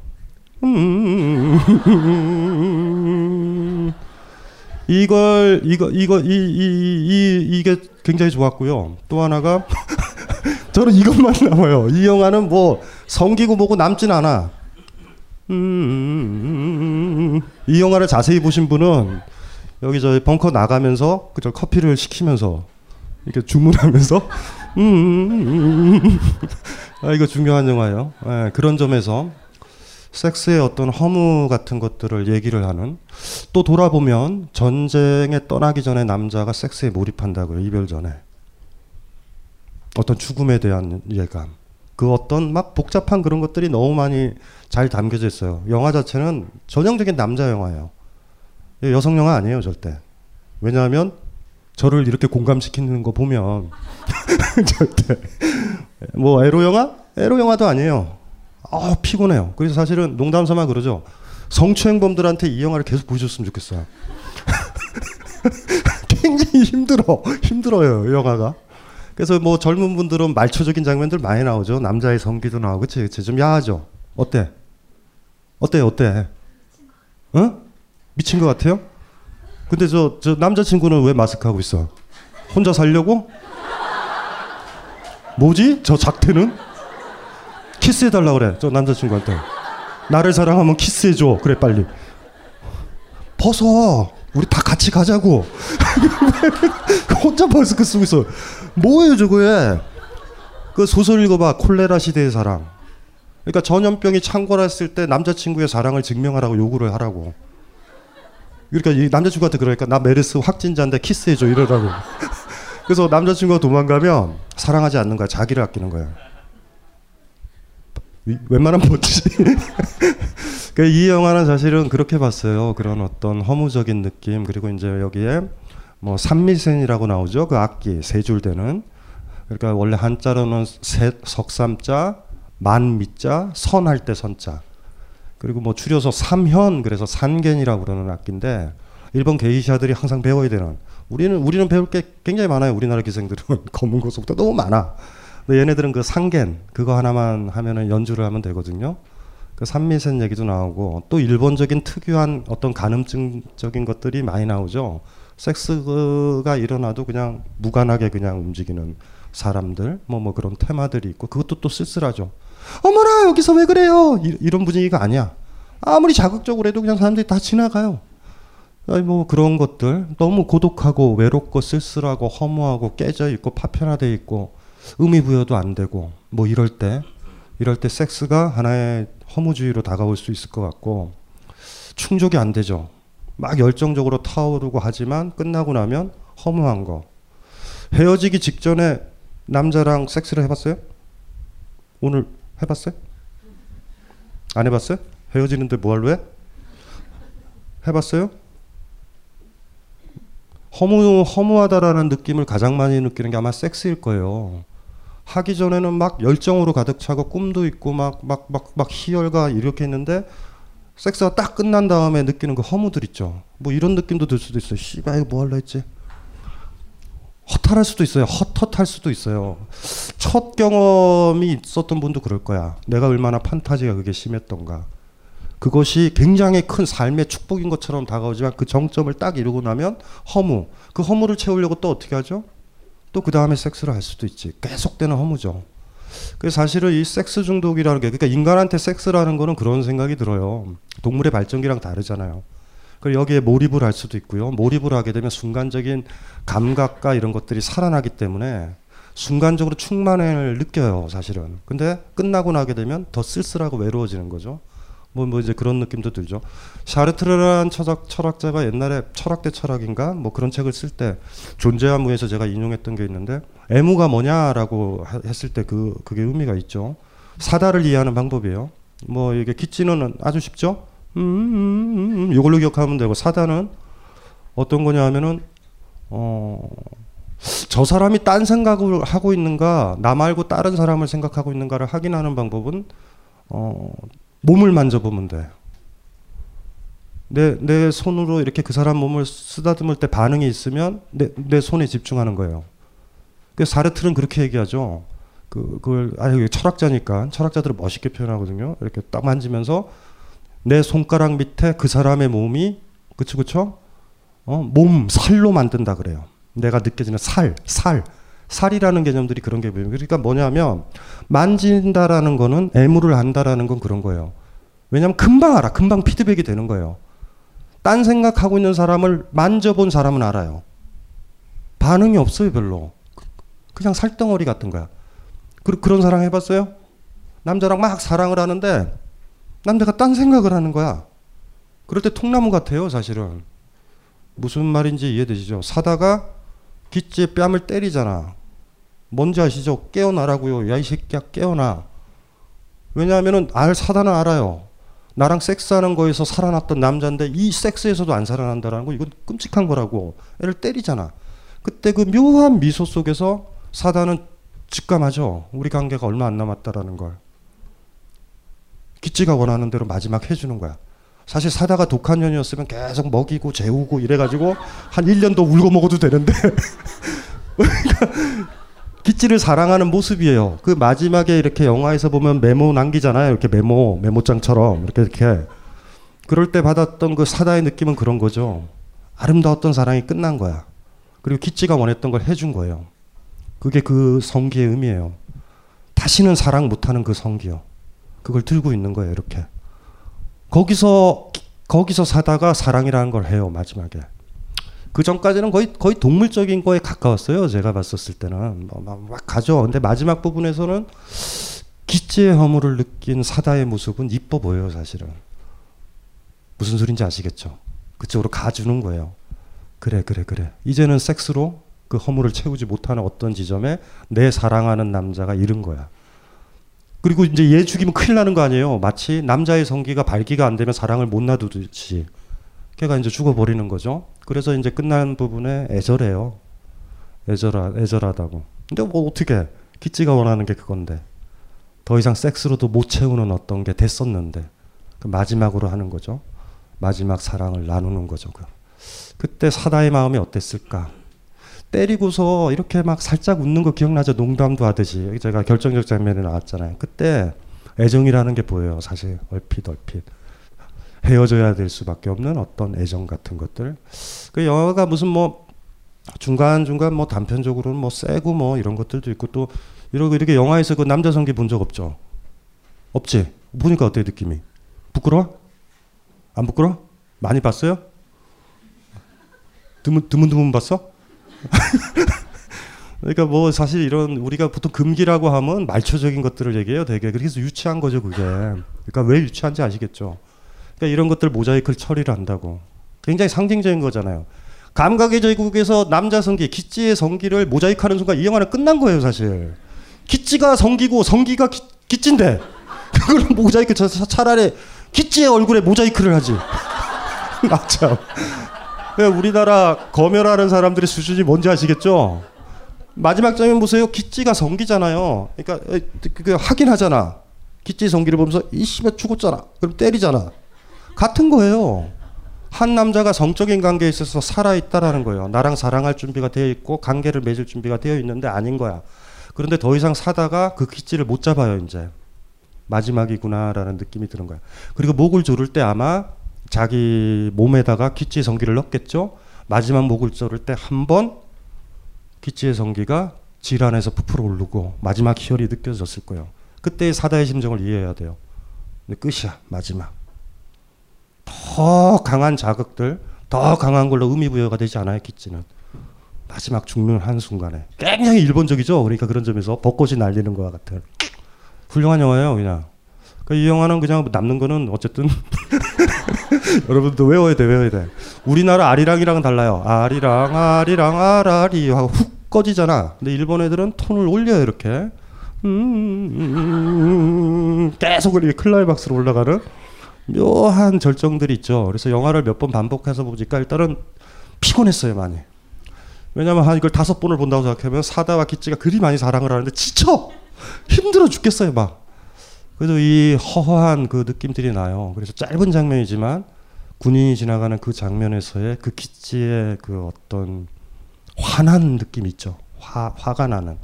이걸 이거 이거 이 이 이 이게 굉장히 좋았고요. 또 하나가 *laughs* 저는 이것만 남아요. 이 영화는 뭐 성기고 뭐고 남진 않아. 음, 이 영화를 자세히 보신 분은 여기 저 벙커 나가면서 그저 커피를 시키면서 이렇게 주문하면서 *laughs* 음, 아, 이거 중요한 영화예요. 네, 그런 점에서 섹스의 어떤 허무 같은 것들을 얘기를 하는 또 돌아보면 전쟁에 떠나기 전에 남자가 섹스에 몰입한다고요. 이별 전에. 어떤 죽음에 대한 예감. 그 어떤 막 복잡한 그런 것들이 너무 많이 잘 담겨져 있어요. 영화 자체는 전형적인 남자 영화예요. 여성 영화 아니에요, 절대. 왜냐하면 저를 이렇게 공감시키는 거 보면 *laughs* 절대 뭐 에로 영화? 에로 영화도 아니에요. 아 피곤해요. 그래서 사실은 농담 삼아 그러죠. 성추행범들한테 이 영화를 계속 보여줬으면 좋겠어요. *laughs* 굉장히 힘들어, 힘들어요 영화가. 그래서 뭐 젊은 분들은 말초적인 장면들 많이 나오죠. 남자의 성기도 나오고, 그치, 그치. 좀 야하죠. 어때? 어때, 어때? 어? 미친 것 같아요? 근데 저, 저 남자친구는 왜 마스크 하고 있어? 혼자 살려고? 뭐지? 저 작태는? 키스해달라 그래. 저 남자친구한테. 나를 사랑하면 키스해줘. 그래, 빨리. 벗어. 우리 다 같이 가자고. *laughs* 혼자 마스크 쓰고 있어. 뭐예요, 저거에? 그 소설 읽어봐. 콜레라 시대의 사랑. 그러니까 전염병이 창궐했을 때 남자친구의 사랑을 증명하라고 요구를 하라고. 그러니까 이 남자친구한테 그러니까 나 메르스 확진자인데 키스해줘 이러라고. *laughs* 그래서 남자친구가 도망가면 사랑하지 않는 거야. 자기를 아끼는 거야. 웬만하면 못지. *laughs* 그러니까 이 영화는 사실은 그렇게 봤어요. 그런 어떤 허무적인 느낌 그리고 이제 여기에 뭐 삼미센이라고 나오죠. 그 악기 세 줄 되는. 그러니까 원래 한자로는 세, 석삼자, 만미자, 선할 때 선자. 그리고 뭐 줄여서 삼현 그래서 산겐이라고 그러는 악기인데 일본 게이샤들이 항상 배워야 되는 우리는 우리는 배울 게 굉장히 많아요. 우리나라 기생들은 *laughs* 검은 고속도 너무 많아. 근데 얘네들은 그 상겐 그거 하나만 하면은 연주를 하면 되거든요. 그 산미센 얘기도 나오고 또 일본적인 특유한 어떤 가늠증적인 것들이 많이 나오죠. 섹스가 일어나도 그냥 무관하게 그냥 움직이는 사람들 뭐뭐 그런 테마들이 있고 그것도 또 쓸쓸하죠. 어머 나 여기서 왜 그래요? 이, 런 분위기가 아니야. 아무리 자극적으로 해도 그냥 사람들이 다 지나가요. 뭐 그런 것들 너무 고독하고 외롭고 쓸쓸하고 허무하고 깨져 있고 파편화돼 있고 의미 부여도 안 되고 뭐 이럴 때 이럴 때 섹스가 하나의 허무주의로 다가올 수 있을 것 같고 충족이 안 되죠. 막 열정적으로 타오르고 하지만 끝나고 나면 허무한 거. 헤어지기 직전에 남자랑 섹스를 해봤어요? 오늘 해봤어요? 안 해봤어요? 헤어지는데 뭐 할래? 해봤어요? 허무 허무하다라는 느낌을 가장 많이 느끼는 게 아마 섹스일 거예요. 하기 전에는 막 열정으로 가득 차고 꿈도 있고 막 막 막 막 희열과 이렇게 있는데 섹스가 딱 끝난 다음에 느끼는 그 허무들 있죠. 뭐 이런 느낌도 들 수도 있어요. 씨발 이거 뭐 할라 했지? 허탈할 수도 있어요. 헛헛할 수도 있어요. 첫 경험이 있었던 분도 그럴 거야. 내가 얼마나 판타지가 그게 심했던가. 그것이 굉장히 큰 삶의 축복인 것처럼 다가오지만 그 정점을 딱 이루고 나면 허무. 그 허무를 채우려고 또 어떻게 하죠? 또 그 다음에 섹스를 할 수도 있지. 계속되는 허무죠. 그 사실은 이 섹스 중독이라는 게 그러니까 인간한테 섹스라는 거는 그런 생각이 들어요. 동물의 발전기랑 다르잖아요. 그리고 여기에 몰입을 할 수도 있고요. 몰입을 하게 되면 순간적인 감각과 이런 것들이 살아나기 때문에 순간적으로 충만을 느껴요, 사실은. 근데 끝나고 나게 되면 더 쓸쓸하고 외로워지는 거죠. 뭐, 뭐 이제 그런 느낌도 들죠. 샤르트르라는 철학, 철학자가 옛날에 철학 대 철학인가 뭐 그런 책을 쓸 때 존재함무에서 제가 인용했던 게 있는데 애무가 뭐냐라고 했을 때 그 그게 의미가 있죠. 사다를 이해하는 방법이에요. 뭐 이게 기찌는 아주 쉽죠. 음, 음, 음, 음, 이걸로 기억하면 되고 사다는 어떤 거냐 하면은 어. 저 사람이 딴 생각을 하고 있는가, 나 말고 다른 사람을 생각하고 있는가를 확인하는 방법은 어, 몸을 만져보면 돼. 내, 내 손으로 이렇게 그 사람 몸을 쓰다듬을 때 반응이 있으면 내, 내 손에 집중하는 거예요. 그 사르트는 그렇게 얘기하죠. 그, 그걸, 아니, 철학자니까, 철학자들은 멋있게 표현하거든요. 이렇게 딱 만지면서 내 손가락 밑에 그 사람의 몸이, 그쵸, 그쵸? 어, 몸, 살로 만든다 그래요. 내가 느껴지는 살, 살. 살이라는 개념들이 그런 게 보여요. 그러니까 뭐냐면 만진다라는 거는 애무를 한다라는 건 그런 거예요. 왜냐하면 금방 알아. 금방 피드백이 되는 거예요. 딴 생각하고 있는 사람을 만져본 사람은 알아요. 반응이 없어요, 별로. 그냥 살덩어리 같은 거야. 그, 그런 사랑 해봤어요? 남자랑 막 사랑을 하는데 남자가 딴 생각을 하는 거야. 그럴 때 통나무 같아요, 사실은. 무슨 말인지 이해되시죠? 사다가 깃지에 뺨을 때리잖아. 뭔지 아시죠? 깨어나라고요. 야, 이 새끼야, 깨어나. 왜냐하면 알, 사단은 알아요. 나랑 섹스하는 거에서 살아났던 남자인데 이 섹스에서도 안 살아난다라는 거 이건 끔찍한 거라고. 애를 때리잖아. 그때 그 묘한 미소 속에서 사단은 직감하죠. 우리 관계가 얼마 안 남았다라는 걸. 기찌가 원하는 대로 마지막 해주는 거야. 사실 사다가 독한 년이었으면 계속 먹이고 재우고 이래가지고 한 1년 더 울고 먹어도 되는데 *laughs* 기찌를 사랑하는 모습이에요. 그 마지막에 이렇게 영화에서 보면 메모 남기잖아요. 이렇게 메모, 메모장처럼 이렇게 이렇게. 그럴 때 받았던 그 사다의 느낌은 그런 거죠. 아름다웠던 사랑이 끝난 거야. 그리고 기찌가 원했던 걸 해준 거예요. 그게 그 성기의 의미예요. 다시는 사랑 못하는 그 성기요. 그걸 들고 있는 거예요. 이렇게. 거기서 거기서 사다가 사랑이라는 걸 해요. 마지막에. 그 전까지는 거의 거의 동물적인 거에 가까웠어요. 제가 봤었을 때는 뭐, 막, 막 가죠. 근데 마지막 부분에서는 기지의 허물을 느낀 사다의 모습은 이뻐 보여요. 사실은 무슨 소린지 아시겠죠? 그쪽으로 가주는 거예요. 그래 그래 그래. 이제는 섹스로 그 허물을 채우지 못하는 어떤 지점에 내 사랑하는 남자가 이른 거야. 그리고 이제 얘 죽이면 큰일 나는 거 아니에요. 마치 남자의 성기가 발기가 안 되면 사랑을 못 놔두듯이. 걔가 이제 죽어버리는 거죠. 그래서 이제 끝난 부분에 애절해요. 애절하, 애절하다고. 근데 뭐 어떻게, 기찌가 원하는 게 그건데. 더 이상 섹스로도 못 채우는 어떤 게 됐었는데. 그 마지막으로 하는 거죠. 마지막 사랑을 나누는 거죠. 그. 그때 사다의 마음이 어땠을까? 때리고서 이렇게 막 살짝 웃는 거 기억나죠? 농담도 하듯이. 제가 결정적 장면에 나왔잖아요. 그때 애정이라는 게 보여요. 사실 얼핏 얼핏. 헤어져야 될 수밖에 없는 어떤 애정 같은 것들. 그 영화가 무슨 뭐 중간 중간 뭐 단편적으로는 뭐 세고 뭐 이런 것들도 있고 또 이러고 이렇게 영화에서 그 남자 성기 본 적 없죠? 없지? 보니까 어때 느낌이? 부끄러워? 안 부끄러워? 많이 봤어요? 드문 드문드문 봤어? *laughs* 그러니까 뭐 사실 이런 우리가 보통 금기라고 하면 말초적인 것들을 얘기해요. 되게 그래서 유치한 거죠 그게. 그러니까 왜 유치한지 아시겠죠? 그러니까 이런 것들 모자이크를 처리를 한다고. 굉장히 상징적인 거잖아요. 감각의 제국에서 남자 성기, 기찌의 성기를 모자이크하는 순간 이 영화는 끝난 거예요 사실. 기찌가 성기고 성기가 기, 기찌인데 *laughs* 그걸 모자이크 쳐서 차라리 기찌의 얼굴에 모자이크를 하지. *laughs* 아 참. 우리나라 검열하는 사람들의 수준이 뭔지 아시겠죠? 마지막 장면 보세요. 기찌가 성기잖아요. 그러니까 그 확인하잖아. 기찌 성기를 보면서 이 씨발 죽었잖아. 그럼 때리잖아. 같은 거예요. 한 남자가 성적인 관계에 있어서 살아 있다라는 거예요. 나랑 사랑할 준비가 되어 있고 관계를 맺을 준비가 되어 있는데 아닌 거야. 그런데 더 이상 사다가 그 기치를 못 잡아요, 이제. 마지막이구나라는 느낌이 드는 거야. 그리고 목을 조를 때 아마 자기 몸에다가 기치의 성기를 넣겠죠. 마지막 목을 조를 때 한 번 기치의 성기가 질환에서 부풀어 오르고 마지막 희열이 느껴졌을 거예요. 그때 사다의 심정을 이해해야 돼요. 끝이야 마지막. 더 강한 자극들, 더 강한 걸로 의미 부여가 되지 않아요 기치는. 마지막 죽는 한 순간에 굉장히 일본적이죠. 그러니까 그런 점에서 벚꽃이 날리는 것과 같은 훌륭한 영화예요, 그냥. 그러니까 이 영화는 그냥 남는 거는 어쨌든 *laughs* *laughs* 여러분도 외워야 돼, 외워야 돼. 우리나라 아리랑이랑은 달라요. 아리랑, 아리랑, 아라리 하고 훅 꺼지잖아. 근데 일본 애들은 톤을 올려요, 이렇게. 음, 계속 이렇게 클라이박스로 올라가는 묘한 절정들이 있죠. 그래서 영화를 몇 번 반복해서 보니까 일단은 피곤했어요, 많이. 왜냐면 한 이걸 다섯 번을 본다고 생각하면 사다와 기찌가 그리 많이 사랑을 하는데 지쳐! 힘들어 죽겠어요, 막. 그래도 이 허허한 그 느낌들이 나요. 그래서 짧은 장면이지만 군인이 지나가는 그 장면에서의 그 기찌의 그 어떤 화난 느낌 있죠. 화, 화가 나는.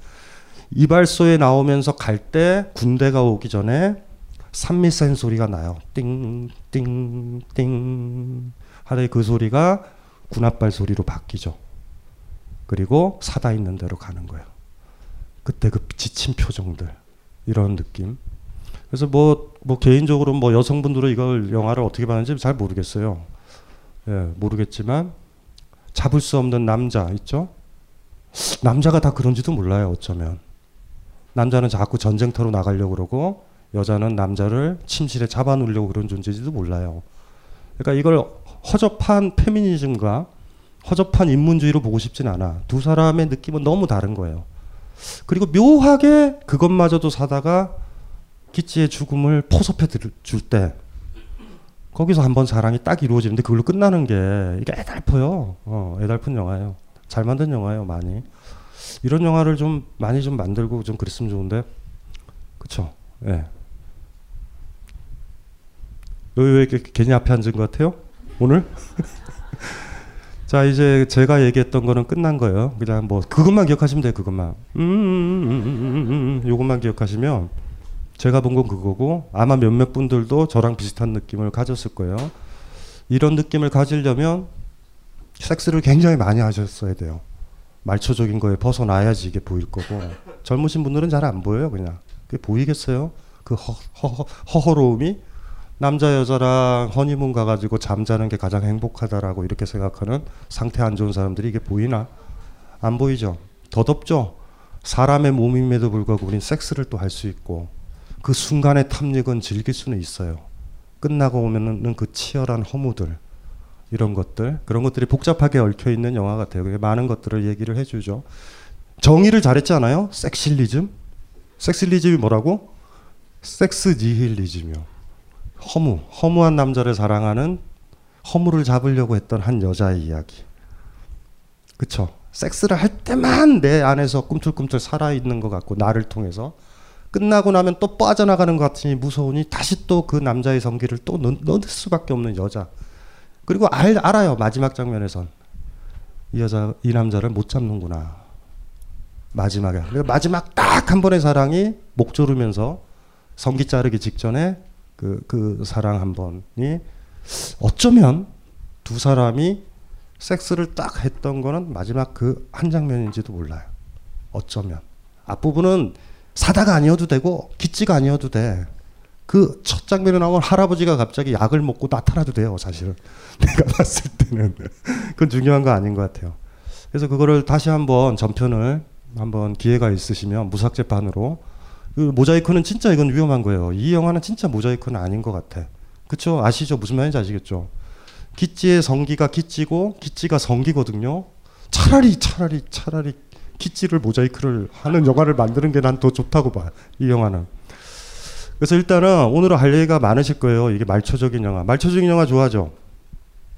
이발소에 나오면서 갈 때 군대가 오기 전에 산미센 소리가 나요. 띵, 띵, 띵. 하루에 그 소리가 군합발 소리로 바뀌죠. 그리고 사다 있는 대로 가는 거예요. 그때 그 지친 표정들. 이런 느낌. 그래서 뭐, 뭐 개인적으로 뭐 여성분들은 이걸 영화를 어떻게 봤는지 잘 모르겠어요. 예, 모르겠지만 잡을 수 없는 남자 있죠? 남자가 다 그런지도 몰라요, 어쩌면. 남자는 자꾸 전쟁터로 나가려고 그러고 여자는 남자를 침실에 잡아 놓으려고 그런 존재인지도 몰라요. 그러니까 이걸 허접한 페미니즘과 허접한 인문주의로 보고 싶진 않아. 두 사람의 느낌은 너무 다른 거예요. 그리고 묘하게 그것마저도 사다가 기치의 죽음을 포섭해 줄 때 거기서 한 번 사랑이 딱 이루어지는데 그걸로 끝나는 게 이게 애달퍼요. 어, 애달픈 영화예요. 잘 만든 영화예요, 많이. 이런 영화를 좀 많이 좀 만들고 좀 그랬으면 좋은데, 그쵸? 예. 네. 여기 왜 이렇게 괜히 앞에 앉은 것 같아요? 오늘? 자 이제 제가 얘기했던 거는 끝난 거예요. 그냥 뭐 그것만 기억하시면 돼요. 그것만. 음, 음, 음, 요것만 기억하시면 제가 본 건 그거고 아마 몇몇 분들도 저랑 비슷한 느낌을 가졌을 거예요. 이런 느낌을 가지려면 섹스를 굉장히 많이 하셨어야 돼요. 말초적인 거에 벗어나야지 이게 보일 거고. 젊으신 분들은 잘 안 보여요 그냥. 그게 보이겠어요? 그 허, 허, 허허로움이? 남자 여자랑 허니문 가가지고 잠자는 게 가장 행복하다라고 이렇게 생각하는 상태 안 좋은 사람들이 이게 보이나? 안 보이죠? 더 덥죠? 사람의 몸임에도 불구하고 우린 섹스를 또 할 수 있고 그 순간의 탐닉은 즐길 수는 있어요. 끝나고 오면은 그 치열한 허무들 이런 것들 그런 것들이 복잡하게 얽혀 있는 영화 같아요. 많은 것들을 얘기를 해주죠. 정의를 잘했잖아요. 섹실리즘. 섹실리즘이 뭐라고? 섹스 니힐리즘이요. 허무, 허무한 남자를 사랑하는 허무를 잡으려고 했던 한 여자의 이야기. 그쵸? 섹스를 할 때만 내 안에서 꿈틀꿈틀 살아있는 것 같고 나를 통해서 끝나고 나면 또 빠져나가는 것 같으니 무서우니 다시 또 그 남자의 성기를 또 넣, 넣을 수밖에 없는 여자. 그리고 알, 알아요. 마지막 장면에선. 이 여자, 이 남자를 못 잡는구나. 마지막에. 마지막 딱 한 번의 사랑이 목 조르면서 성기 자르기 직전에 그, 그 사랑 한 번이 어쩌면 두 사람이 섹스를 딱 했던 거는 마지막 그 한 장면인지도 몰라요. 어쩌면. 앞부분은 사다가 아니어도 되고 기찌가 아니어도 돼. 그 첫 장면에 나온 할아버지가 갑자기 약을 먹고 나타나도 돼요, 사실은. *laughs* 내가 봤을 때는. 그건 중요한 거 아닌 것 같아요. 그래서 그거를 다시 한번 전편을 한번 기회가 있으시면 무삭제판으로 그 모자이크는 진짜 이건 위험한 거예요. 이 영화는 진짜 모자이크는 아닌 것 같아. 그쵸? 아시죠? 무슨 말인지 아시겠죠? 기찌의 성기가 기찌고 기찌가 성기거든요. 차라리 차라리 차라리 키치를 모자이크를 하는 영화를 만드는 게 난 더 좋다고 봐. 이 영화는. 그래서 일단은 오늘은 할 얘기가 많으실 거예요. 이게 말초적인 영화. 말초적인 영화 좋아하죠?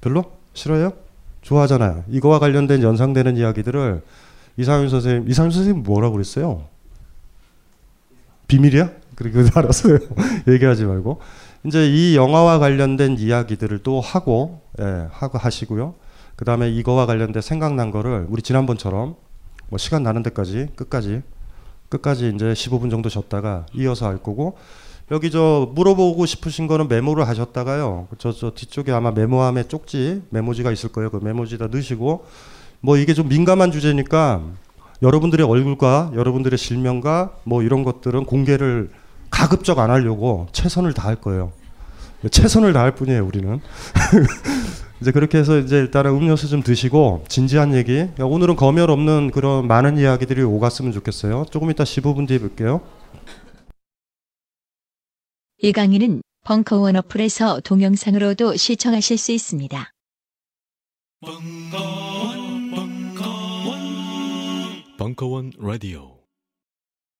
별로? 싫어요? 좋아하잖아요. 이거와 관련된 연상되는 이야기들을 이상윤 선생님, 이상윤 선생님 뭐라고 그랬어요? 비밀이야? 그리고 *laughs* 알았어요. *laughs* 얘기하지 말고. 이제 이 영화와 관련된 이야기들을 또 하고 예, 하고 하시고요. 그 다음에 이거와 관련된 생각난 거를 우리 지난번처럼 뭐 시간 나는 데까지 끝까지 끝까지 이제 15분 정도 줬다가 이어서 할 거고 여기 저 물어보고 싶으신 거는 메모를 하셨다가요. 저 저 뒤쪽에 아마 메모함에 쪽지 메모지가 있을 거예요. 그 메모지다 넣으시고 뭐 이게 좀 민감한 주제니까 여러분들의 얼굴과 여러분들의 실명과 뭐 이런 것들은 공개를 가급적 안 하려고 최선을 다할 거예요. 최선을 다할 뿐이에요, 우리는. *laughs* 이제 그렇게 해서 이제 일단은 음료수 좀 드시고 진지한 얘기. 그러니까 오늘은 검열 없는 그런 많은 이야기들이 오갔으면 좋겠어요. 조금 이따 15분 뒤에 뵐게요. 이 강의는 벙커원 어플에서 동영상으로도 시청하실 수 있습니다. 벙커원 라디오